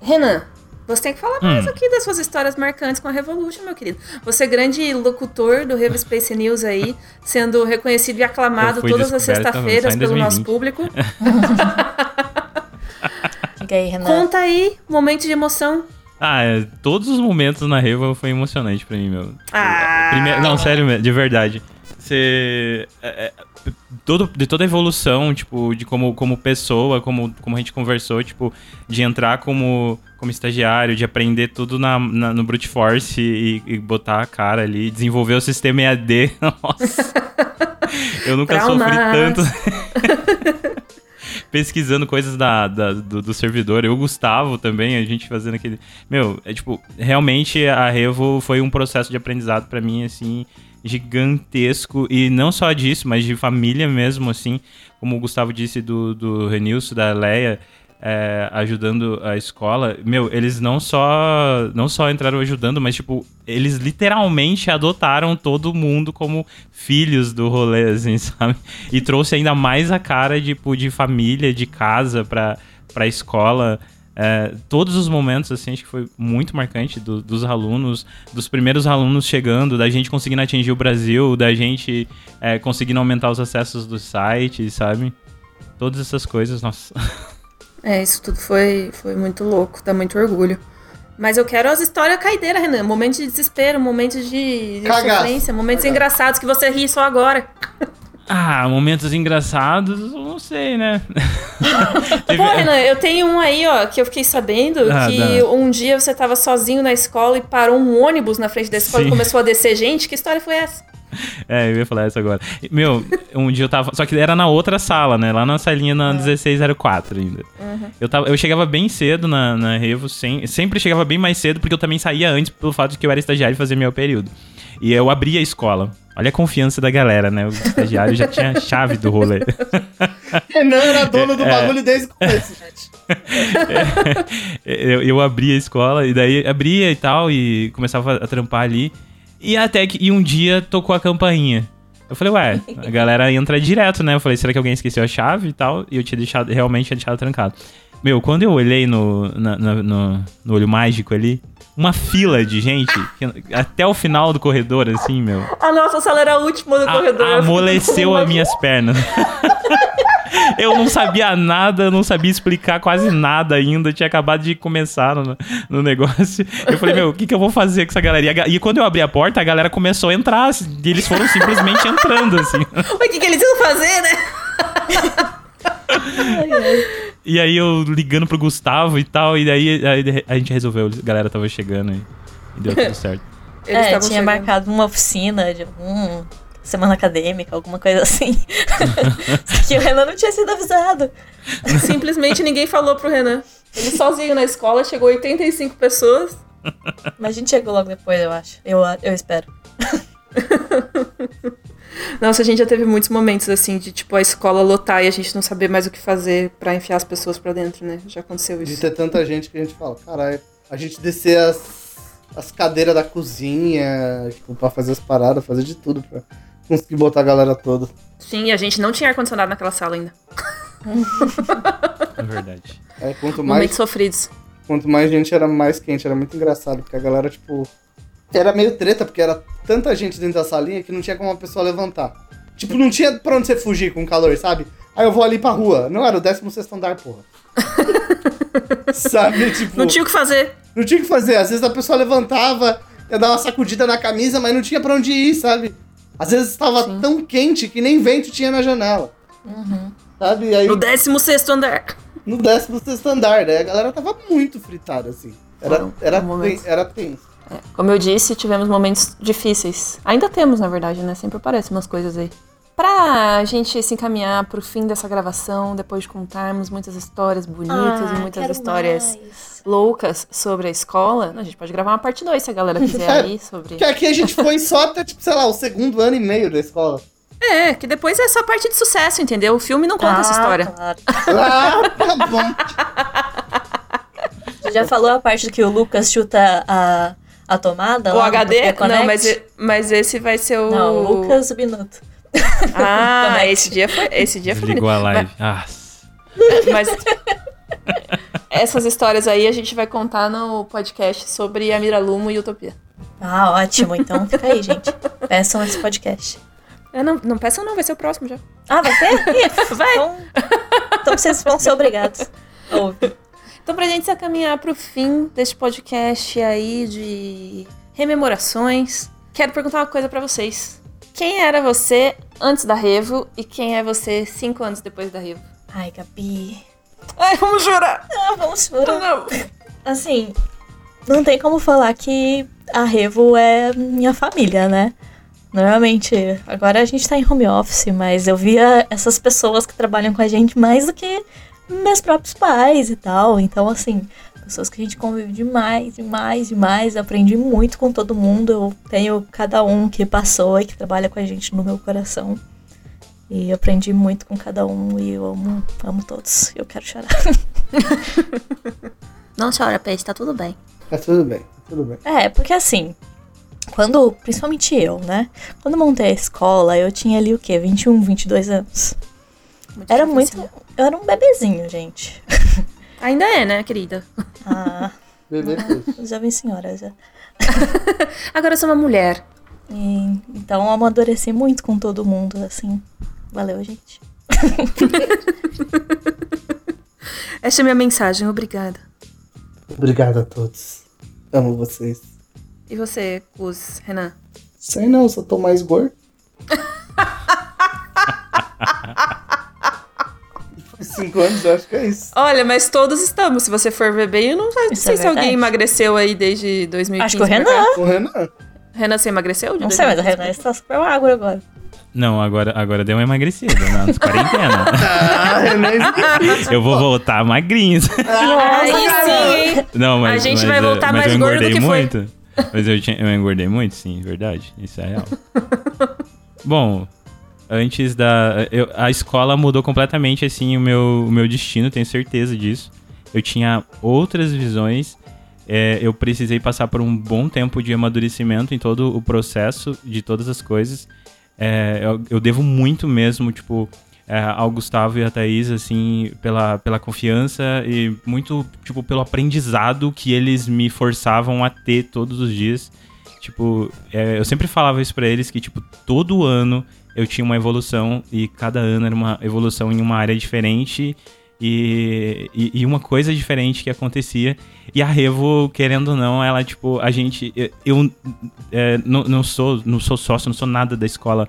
Renan, você tem que falar mais aqui das suas histórias marcantes com a Revolution, meu querido. Você é grande locutor do Revo Space News aí, sendo reconhecido e aclamado todas as sextas-feiras pelo nosso 2020. público. Aí, Renan. Conta aí, momento de emoção. Ah, é, todos os momentos na Revo foi emocionante pra mim, meu. Ah. Primeiro- não, sério, mesmo, de verdade. Você. é, é, todo, de toda a evolução, tipo, de como, como pessoa, como, como a gente conversou, tipo, de entrar como, como estagiário, de aprender tudo na, na- no Brute Force e, e botar a cara ali, desenvolver o sistema EAD. Nossa. Eu nunca sofri tanto. pesquisando coisas da, da- do, do servidor. Eu, o Gustavo também, a gente fazendo aquele. Meu, é tipo, realmente a Revo foi um processo de aprendizado pra mim, assim, gigantesco. E não só disso, mas de família mesmo, assim. Como o Gustavo disse do, do Renilson, da Leia. é, ajudando a escola, meu, eles não só não só entraram ajudando, mas tipo, eles literalmente adotaram todo mundo como filhos do rolê, assim, sabe? E trouxe ainda mais a cara tipo, de família, de casa pra, pra escola. É, todos os momentos, assim, acho que foi muito marcante do- dos alunos, dos primeiros alunos chegando, da gente conseguindo atingir o Brasil, da gente é, conseguindo aumentar os acessos do site, sabe? Todas essas coisas, nossa. É, isso tudo foi, foi muito louco, dá muito orgulho. Mas eu quero as histórias caideiras, Renan. Momentos de desespero, momentos de, de sofrência, momentos Cagaço. engraçados que você ri só agora. Ah, momentos engraçados, não sei, né? Pô, Renan, eu tenho um aí, ó, que eu fiquei sabendo Ah, que dá. um dia você tava sozinho na escola e parou um ônibus na frente da escola Sim. e começou a descer gente. Que história foi essa? É, eu ia falar isso agora. Meu, um dia eu tava. Só que era na outra sala, né? Lá na salinha na 1604 ainda. Eu, tava, eu chegava bem cedo na, na Revo, sem, sempre chegava bem mais cedo, porque eu também saía antes pelo fato de que eu era estagiário e fazia meu período. E eu abria a escola. Olha a confiança da galera, né? O estagiário já tinha a chave do rolê. Renan era dono do É. bagulho desde o começo, gente. eu, eu abria a escola, e daí abria e tal, e começava a trampar ali. E até que e um dia tocou a campainha. Eu falei, ué, a galera entra direto, né? Eu falei, será que alguém esqueceu a chave e tal? E eu tinha deixado, realmente tinha deixado trancado. Meu, quando eu olhei no, na- na- no, no olho mágico ali, uma fila de gente, até o final do corredor, assim, meu. A nossa sala era a última do A- corredor. amoleceu as minhas pernas. eu não sabia nada, não sabia explicar quase nada ainda. Tinha acabado de começar no, no negócio. Eu falei, meu, o que, que eu vou fazer com essa galera? E, quando eu abri a porta, a galera começou a entrar. assim, E eles foram simplesmente entrando, assim. O que, que eles iam fazer, né? E aí eu ligando pro Gustavo e tal. E daí aí a gente resolveu, a galera tava chegando e, e deu tudo certo. Eles é, tinha chegando. marcado uma oficina de algum semana acadêmica, alguma coisa assim. Só que o Renan não tinha sido avisado. Simplesmente ninguém falou pro Renan. Ele sozinho na escola, chegou 85 pessoas. Mas a gente chegou logo depois, eu acho. Eu, eu espero. Nossa, a gente já teve muitos momentos assim de tipo a escola lotar e a gente não saber mais o que fazer pra enfiar as pessoas pra dentro, né? Já aconteceu De isso. ter tanta gente que a gente fala, caralho, a gente descer as, as cadeiras da cozinha, tipo, pra fazer as paradas, fazer de tudo pra conseguir botar a galera toda. Sim, a gente não tinha ar-condicionado naquela sala ainda. É verdade. Aí, quanto Momentos mais, sofridos. quanto mais gente era mais quente, era muito engraçado, porque a galera, tipo. Era meio treta, porque era tanta gente dentro da salinha que não tinha como uma pessoa levantar. Tipo, não tinha pra onde você fugir com calor, sabe? Aí eu vou ali pra rua. Não era o 16 andar, porra. sabe? Tipo. Não tinha o que fazer. Não tinha o que fazer. Às vezes a pessoa levantava, ia dar uma sacudida na camisa, mas não tinha pra onde ir, sabe? Às vezes estava Sim. tão quente que nem vento tinha na janela. Sabe? E aí, No 16 andar. no 16 andar, né? A galera tava muito fritada, assim. Era, Foram- era, ten- era tenso. Como eu disse, tivemos momentos difíceis. Ainda temos, na verdade, né? Sempre aparecem umas coisas aí. Pra gente se encaminhar pro fim dessa gravação, depois de contarmos muitas histórias bonitas Ah, e muitas histórias mais. loucas sobre a escola, a gente pode gravar uma parte 2 se a galera quiser aí sobre. Que aqui a gente foi só até, tipo, sei lá, o segundo ano e meio da escola. É, que depois é só parte de sucesso, entendeu? O filme não conta essa Ah, história. claro. Ah, tá bom. Você já falou a parte que o Lucas chuta a, a tomada? O HD? Não, mas, mas esse vai ser o. Não, o Lucas Minuto. Ah, esse dia foi. Esse dia foi. Desligou a live. Ah, Mas essas histórias aí a gente vai contar no podcast sobre a Miralumo e Utopia. Ah, ótimo. Então fica aí, gente. Peçam esse podcast. É, não, não peçam não, vai ser o próximo já. Ah, vai ter? Ih, Vai. Então, então vocês vão ser obrigados. a Então, pra gente se caminhar pro fim deste podcast aí de rememorações, quero perguntar uma coisa pra vocês. Quem era você antes da Revo e quem é você cinco anos depois da Revo? Ai, Gabi. Ai, vamos jurar! Ah, vamos chorar. Não. Assim, não tem como falar que a Revo é minha família, né? Normalmente, agora a gente tá em home office, mas eu via essas pessoas que trabalham com a gente mais do que meus próprios pais e tal. Então, assim, pessoas que a gente convive demais, demais, demais. Aprendi muito com todo mundo. Eu tenho cada um que passou e que trabalha com a gente no meu coração. E eu aprendi muito com cada um e eu amo, amo todos. Eu quero chorar. Não chora, Peixe, tá tudo bem. Tá tudo bem, tá tudo bem. É, porque assim, quando, principalmente eu, né? Quando montei a escola, eu tinha ali o quê? 21, 22 anos. Era muito. Eu era um bebezinho, gente. Ainda é, né, querida? Ah, Bebê já vim senhora já. Agora eu sou uma mulher. E, então eu amadureci muito com todo mundo, assim. Valeu, gente. Esta é a minha mensagem, obrigada. Obrigado a todos. Amo vocês. E você, Cus, Renan? Sei não, só tô mais gordo. Cinco anos, eu acho que é isso. Olha, mas todos estamos. Se você for ver bem, eu não, não sei é se alguém emagreceu aí desde 2015. Acho que o Renan. cá. O Renan. Renan, você emagreceu? de Não sei, mas o 2015? Renan está super magro agora. não, agora, agora deu uma emagrecida, né? Nas quarentena. Ah, Renan é Eu vou voltar magrinho. Aí sim, hein? Não, mas, A gente mas, vai voltar mas mais eu gordo engordei que foi. muito. Mas eu, tinha, eu engordei muito, sim, verdade. Isso é real. Bom, antes da. eu- a escola mudou completamente assim o meu, o meu destino, tenho certeza disso. Eu tinha outras visões. é, eu precisei passar por um bom tempo de amadurecimento em todo o processo de todas as coisas. É, eu, eu devo muito mesmo, tipo, é, ao Gustavo e à Thaís, assim, pela, pela confiança e muito, tipo, pelo aprendizado que eles me forçavam a ter todos os dias. Tipo, é, eu sempre falava isso pra eles, que, tipo, todo ano eu tinha uma evolução e cada ano era uma evolução em uma área diferente e, e, e uma coisa diferente que acontecia. E a Revo, querendo ou não, ela, tipo, a gente. Eu, eu, é, não, não, sou, não sou sócio, não sou nada da escola,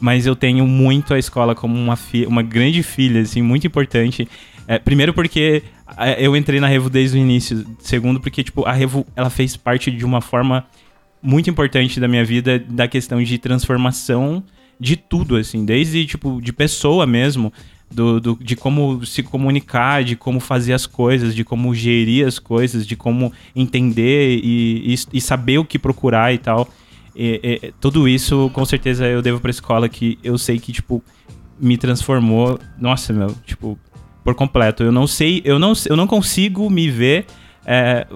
mas eu tenho muito a escola como uma, fi, uma grande filha, assim, muito importante. É, primeiro porque é, eu entrei na Revo desde o início. Segundo, porque, tipo, a Revo, ela fez parte de uma forma muito importante da minha vida, da questão de transformação de tudo, assim, desde, tipo, de pessoa mesmo, do, do- de como se comunicar, de como fazer as coisas, de como gerir as coisas, de como entender e, e, e saber o que procurar e tal. E- e- tudo isso, com certeza, eu devo pra escola que eu sei que, tipo, me transformou, nossa, meu, tipo, por completo. Eu não sei, eu não, eu não consigo me ver é,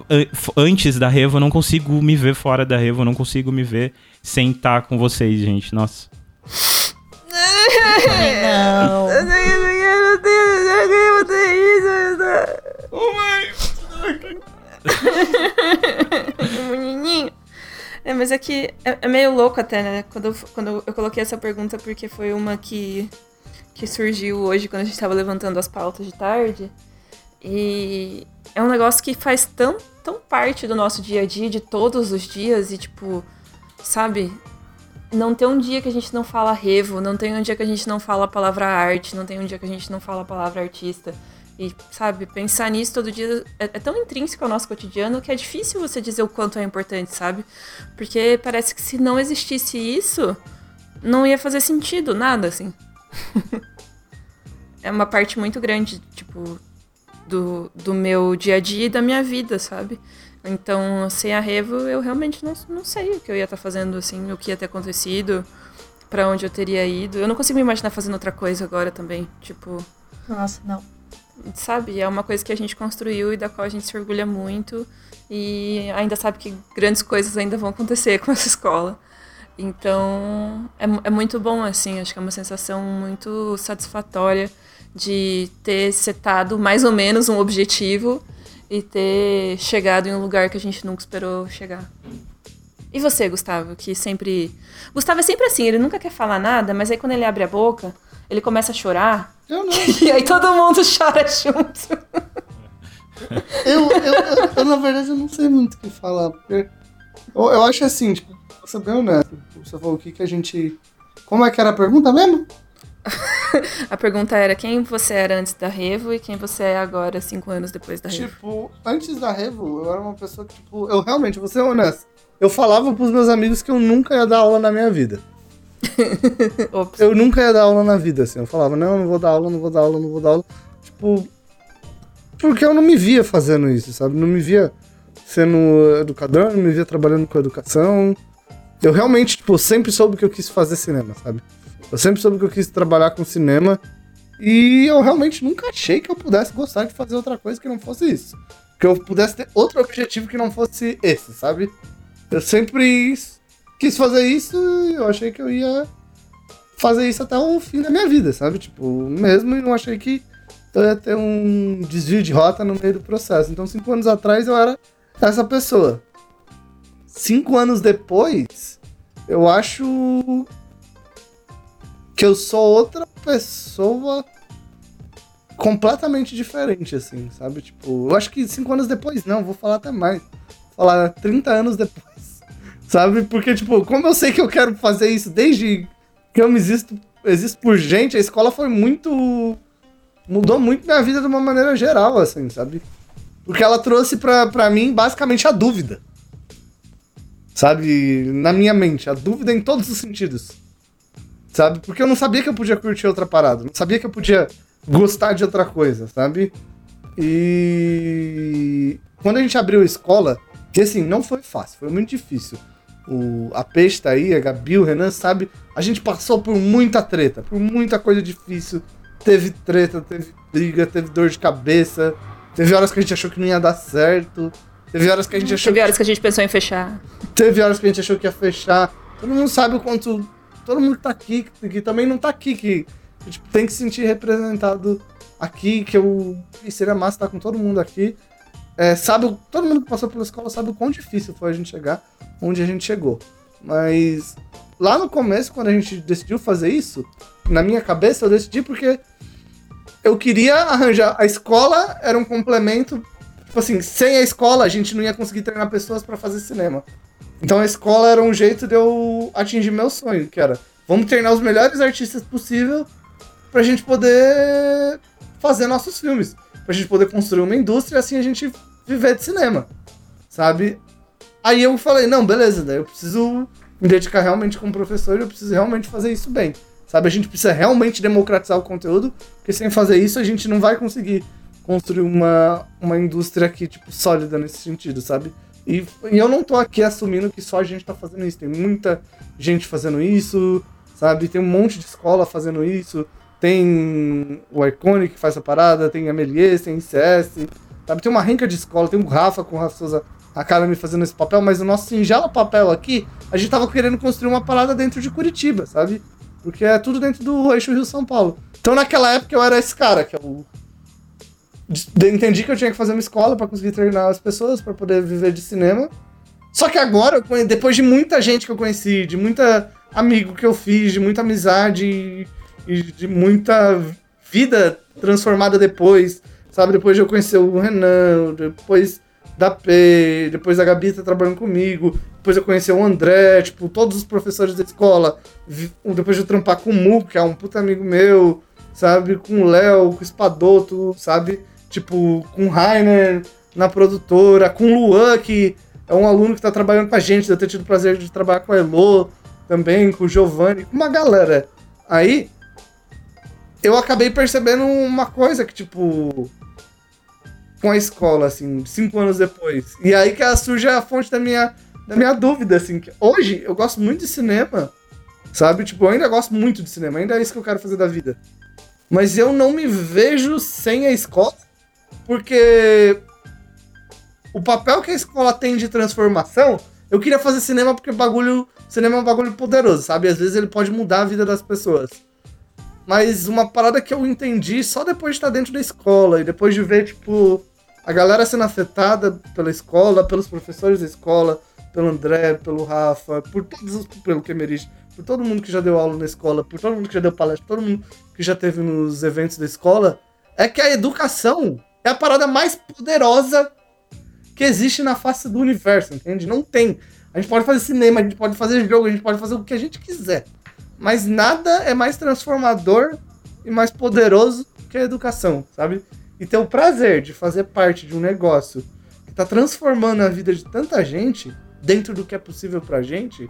antes da Revo, eu não consigo me ver fora da Revo, eu não consigo me ver sem estar com vocês, gente. Nossa. Ai, não. Menininho. É, mas é que é, é meio louco até, né? Quando, eu- quando eu coloquei essa pergunta, porque foi uma que, que surgiu hoje quando a gente tava levantando as pautas de tarde. E é um negócio que faz tão, tão parte do nosso dia a dia, de todos os dias, e tipo, sabe? Não tem um dia que a gente não fala revo, não tem um dia que a gente não fala a palavra arte, não tem um dia que a gente não fala a palavra artista. E, sabe, pensar nisso todo dia é, é tão intrínseco ao nosso cotidiano que é difícil você dizer o quanto é importante, sabe? Porque parece que se não existisse isso, não ia fazer sentido, nada, assim. é uma parte muito grande, tipo, do, do meu dia a dia e da minha vida, sabe? Então, sem a Revo, eu realmente não, não sei o que eu ia estar tá fazendo, assim, o que ia ter acontecido, para onde eu teria ido. Eu não consigo me imaginar fazendo outra coisa agora também, tipo... Nossa, não. Sabe, é uma coisa que a gente construiu e da qual a gente se orgulha muito e ainda sabe que grandes coisas ainda vão acontecer com essa escola. Então, é, é muito bom, assim, acho que é uma sensação muito satisfatória de ter setado mais ou menos um objetivo e ter chegado em um lugar que a gente nunca esperou chegar. E você, Gustavo, que sempre. Gustavo é sempre assim, ele nunca quer falar nada, mas aí quando ele abre a boca, ele começa a chorar. Eu não. E aí todo mundo chora junto. eu, eu, eu, eu, na verdade, eu não sei muito o que falar. Porque eu, eu acho assim, tipo, pra ser bem honesto, você falou o que, que a gente. Como é que era a pergunta mesmo? a pergunta era quem você era antes da Revo e quem você é agora, cinco anos depois da Revo. Tipo, antes da Revo, eu era uma pessoa que, tipo, eu realmente, vou ser honesto. Eu falava pros meus amigos que eu nunca ia dar aula na minha vida. eu nunca ia dar aula na vida, assim. Eu falava, não, não vou dar aula, não vou dar aula, não vou dar aula. Tipo, porque eu não me via fazendo isso, sabe? Não me via sendo educador, não me via trabalhando com educação. Eu realmente, tipo, sempre soube que eu quis fazer cinema, sabe? Eu sempre soube que eu quis trabalhar com cinema. E eu realmente nunca achei que eu pudesse gostar de fazer outra coisa que não fosse isso. Que eu pudesse ter outro objetivo que não fosse esse, sabe? Eu sempre quis fazer isso e eu achei que eu ia fazer isso até o fim da minha vida, sabe? Tipo, mesmo e não achei que eu ia ter um desvio de rota no meio do processo. Então, cinco anos atrás eu era essa pessoa. Cinco anos depois, eu acho que eu sou outra pessoa completamente diferente, assim, sabe? Tipo, eu acho que cinco anos depois, não, vou falar até mais. Vou falar 30 anos depois, sabe? Porque, tipo, como eu sei que eu quero fazer isso desde que eu me existo, existo por gente, a escola foi muito mudou muito minha vida de uma maneira geral, assim, sabe? Porque ela trouxe pra, pra mim basicamente a dúvida. Sabe? Na minha mente, a dúvida em todos os sentidos. Sabe? Porque eu não sabia que eu podia curtir outra parada, não sabia que eu podia gostar de outra coisa, sabe? E quando a gente abriu a escola, que assim, não foi fácil, foi muito difícil. O, a Peixe tá aí, a Gabi, o Renan, sabe? A gente passou por muita treta, por muita coisa difícil teve treta, teve briga, teve dor de cabeça. Teve horas que a gente achou que não ia dar certo. Teve horas que a gente achou. Teve horas que a gente pensou em fechar. Teve horas que a gente achou que ia fechar. Todo mundo sabe o quanto. Todo mundo que tá aqui, que também não tá aqui, que tipo, tem que se sentir representado aqui, que eu. E seria massa estar com todo mundo aqui. É, sabe, todo mundo que passou pela escola sabe o quão difícil foi a gente chegar onde a gente chegou. Mas lá no começo, quando a gente decidiu fazer isso, na minha cabeça eu decidi porque eu queria arranjar. A escola era um complemento. Tipo assim, sem a escola a gente não ia conseguir treinar pessoas para fazer cinema. Então a escola era um jeito de eu atingir meu sonho, que era vamos treinar os melhores artistas possível pra gente poder fazer nossos filmes. Pra gente poder construir uma indústria e assim a gente viver de cinema. Sabe? Aí eu falei, não, beleza, daí eu preciso me dedicar realmente como professor e eu preciso realmente fazer isso bem. Sabe, a gente precisa realmente democratizar o conteúdo, porque sem fazer isso a gente não vai conseguir construir uma, uma indústria aqui, tipo, sólida nesse sentido, sabe? E, e eu não tô aqui assumindo que só a gente tá fazendo isso. Tem muita gente fazendo isso, sabe? Tem um monte de escola fazendo isso. Tem o Iconic que faz essa parada, tem a Melies, tem ICS, sabe? Tem uma renca de escola, tem o Rafa com o Rafa Souza Academy fazendo esse papel, mas o nosso singelo papel aqui, a gente tava querendo construir uma parada dentro de Curitiba, sabe? Porque é tudo dentro do eixo Rio-São Paulo. Então naquela época eu era esse cara, que eu entendi que eu tinha que fazer uma escola para conseguir treinar as pessoas, para poder viver de cinema. Só que agora, depois de muita gente que eu conheci, de muita amigo que eu fiz, de muita amizade e de muita vida transformada depois, sabe? Depois de eu conhecer o Renan, depois da P, depois da Gabi tá trabalhando comigo, depois eu conheci o André, tipo, todos os professores da escola, depois de eu trampar com o Mu, que é um puta amigo meu, sabe, com o Léo, com o Espadoto, sabe, tipo, com Rainer na produtora, com Luan, que é um aluno que tá trabalhando com a gente, eu ter tido o prazer de trabalhar com a Elo, também, com o Giovanni, com uma galera. Aí, eu acabei percebendo uma coisa que, tipo, com a escola, assim, cinco anos depois. E aí que surge a fonte da minha, da minha dúvida, assim. Que hoje, eu gosto muito de cinema, sabe? Tipo, eu ainda gosto muito de cinema, ainda é isso que eu quero fazer da vida. Mas eu não me vejo sem a escola, porque o papel que a escola tem de transformação, eu queria fazer cinema porque bagulho, cinema é um bagulho poderoso, sabe? Às vezes ele pode mudar a vida das pessoas. Mas uma parada que eu entendi só depois de estar dentro da escola e depois de ver, tipo, a galera sendo afetada pela escola, pelos professores da escola, pelo André, pelo Rafa, por todos os, pelo Kemerich, por todo mundo que já deu aula na escola, por todo mundo que já deu palestra, todo mundo que já teve nos eventos da escola, é que a educação é a parada mais poderosa que existe na face do universo, entende? Não tem. A gente pode fazer cinema, a gente pode fazer jogo, a gente pode fazer o que a gente quiser. Mas nada é mais transformador e mais poderoso que a educação, sabe? E ter o prazer de fazer parte de um negócio que tá transformando a vida de tanta gente dentro do que é possível pra gente,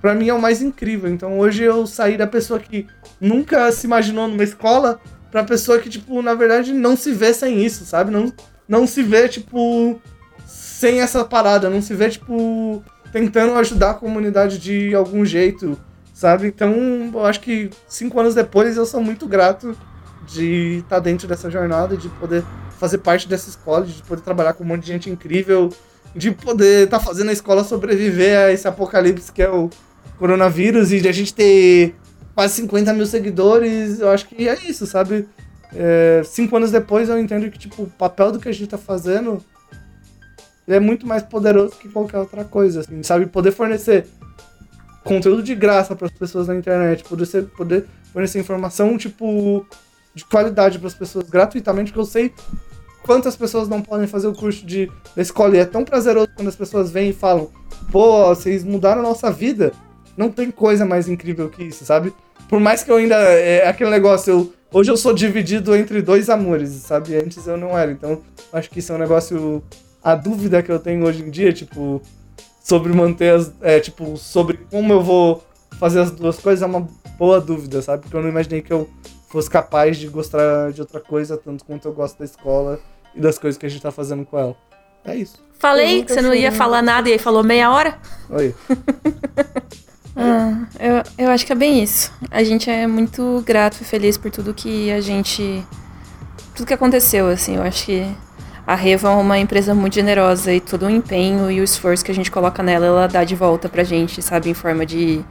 pra mim é o mais incrível. Então hoje eu saí da pessoa que nunca se imaginou numa escola pra pessoa que, tipo, na verdade não se vê sem isso, sabe? Não, não se vê, tipo, sem essa parada, não se vê, tipo, tentando ajudar a comunidade de algum jeito, sabe? Então, eu acho que cinco anos depois eu sou muito grato de estar tá dentro dessa jornada, de poder fazer parte dessa escola, de poder trabalhar com um monte de gente incrível, de poder estar tá fazendo a escola sobreviver a esse apocalipse que é o coronavírus e de a gente ter quase 50 mil seguidores, eu acho que é isso, sabe? É, cinco anos depois eu entendo que tipo, o papel do que a gente tá fazendo é muito mais poderoso que qualquer outra coisa, assim, sabe? Poder fornecer conteúdo de graça para as pessoas na internet, poder, ser, poder fornecer informação, tipo, de qualidade para as pessoas gratuitamente, porque eu sei quantas pessoas não podem fazer o curso de, da escola. E é tão prazeroso quando as pessoas vêm e falam: pô, vocês mudaram a nossa vida. Não tem coisa mais incrível que isso, sabe? Por mais que eu ainda. É aquele negócio, eu, hoje eu sou dividido entre dois amores, sabe? Antes eu não era. Então, acho que isso é um negócio. A dúvida que eu tenho hoje em dia, tipo, sobre manter as. É, tipo, sobre como eu vou fazer as duas coisas é uma boa dúvida, sabe? Porque eu não imaginei que eu fosse capaz de gostar de outra coisa, tanto quanto eu gosto da escola e das coisas que a gente tá fazendo com ela. É isso. Falei que você não ia falar nada e aí falou meia hora? Oi. ah, eu, eu acho que é bem isso. A gente é muito grato e feliz por tudo que a gente. Tudo que aconteceu, assim. Eu acho que a Reva é uma empresa muito generosa e todo o empenho e o esforço que a gente coloca nela, ela dá de volta pra gente, sabe? Em forma de,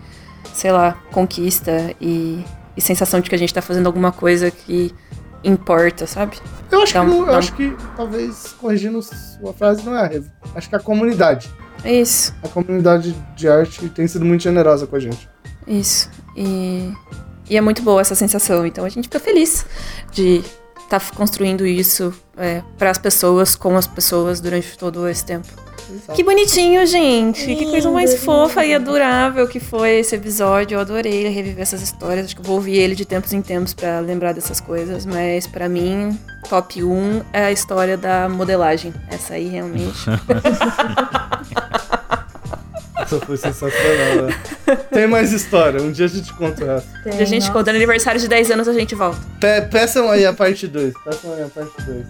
sei lá, conquista e, e sensação de que a gente tá fazendo alguma coisa que importa, sabe? Eu acho, que, eu acho que, talvez, corrigindo sua frase, não é a Reva. Acho que é a comunidade. Isso. A comunidade de arte tem sido muito generosa com a gente. Isso. E, e é muito boa essa sensação. Então a gente fica feliz de tá construindo isso é, para as pessoas, com as pessoas durante todo esse tempo. Exato. Que bonitinho, gente. Lindo, que coisa mais lindo. fofa e adorável que foi esse episódio. Eu adorei reviver essas histórias. Acho que eu vou ouvir ele de tempos em tempos para lembrar dessas coisas. Mas para mim, top 1 é a história da modelagem. Essa aí realmente. Essa foi sensacional, né? Tem mais história, um dia a gente conta essa. Um dia a gente conta, no aniversário de 10 anos a gente volta. Pe peçam aí a parte 2. Peçam aí a parte 2.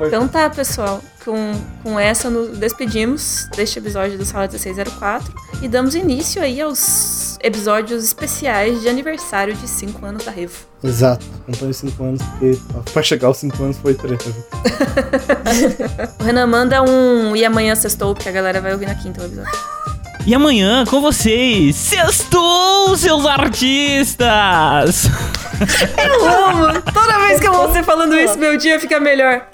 então tá, pessoal. Com, com essa, nos despedimos deste episódio do Sala 1604 e damos início aí aos episódios especiais de aniversário de 5 anos da Revo. Exato, acompanho 5 anos, porque pra chegar aos 5 anos foi treta. o Renan manda um E amanhã sextou, porque a galera vai ouvir na quinta o episódio. E amanhã com vocês, sextou, seus artistas! Eu amo! Toda vez que eu vou você falando isso, meu dia fica melhor.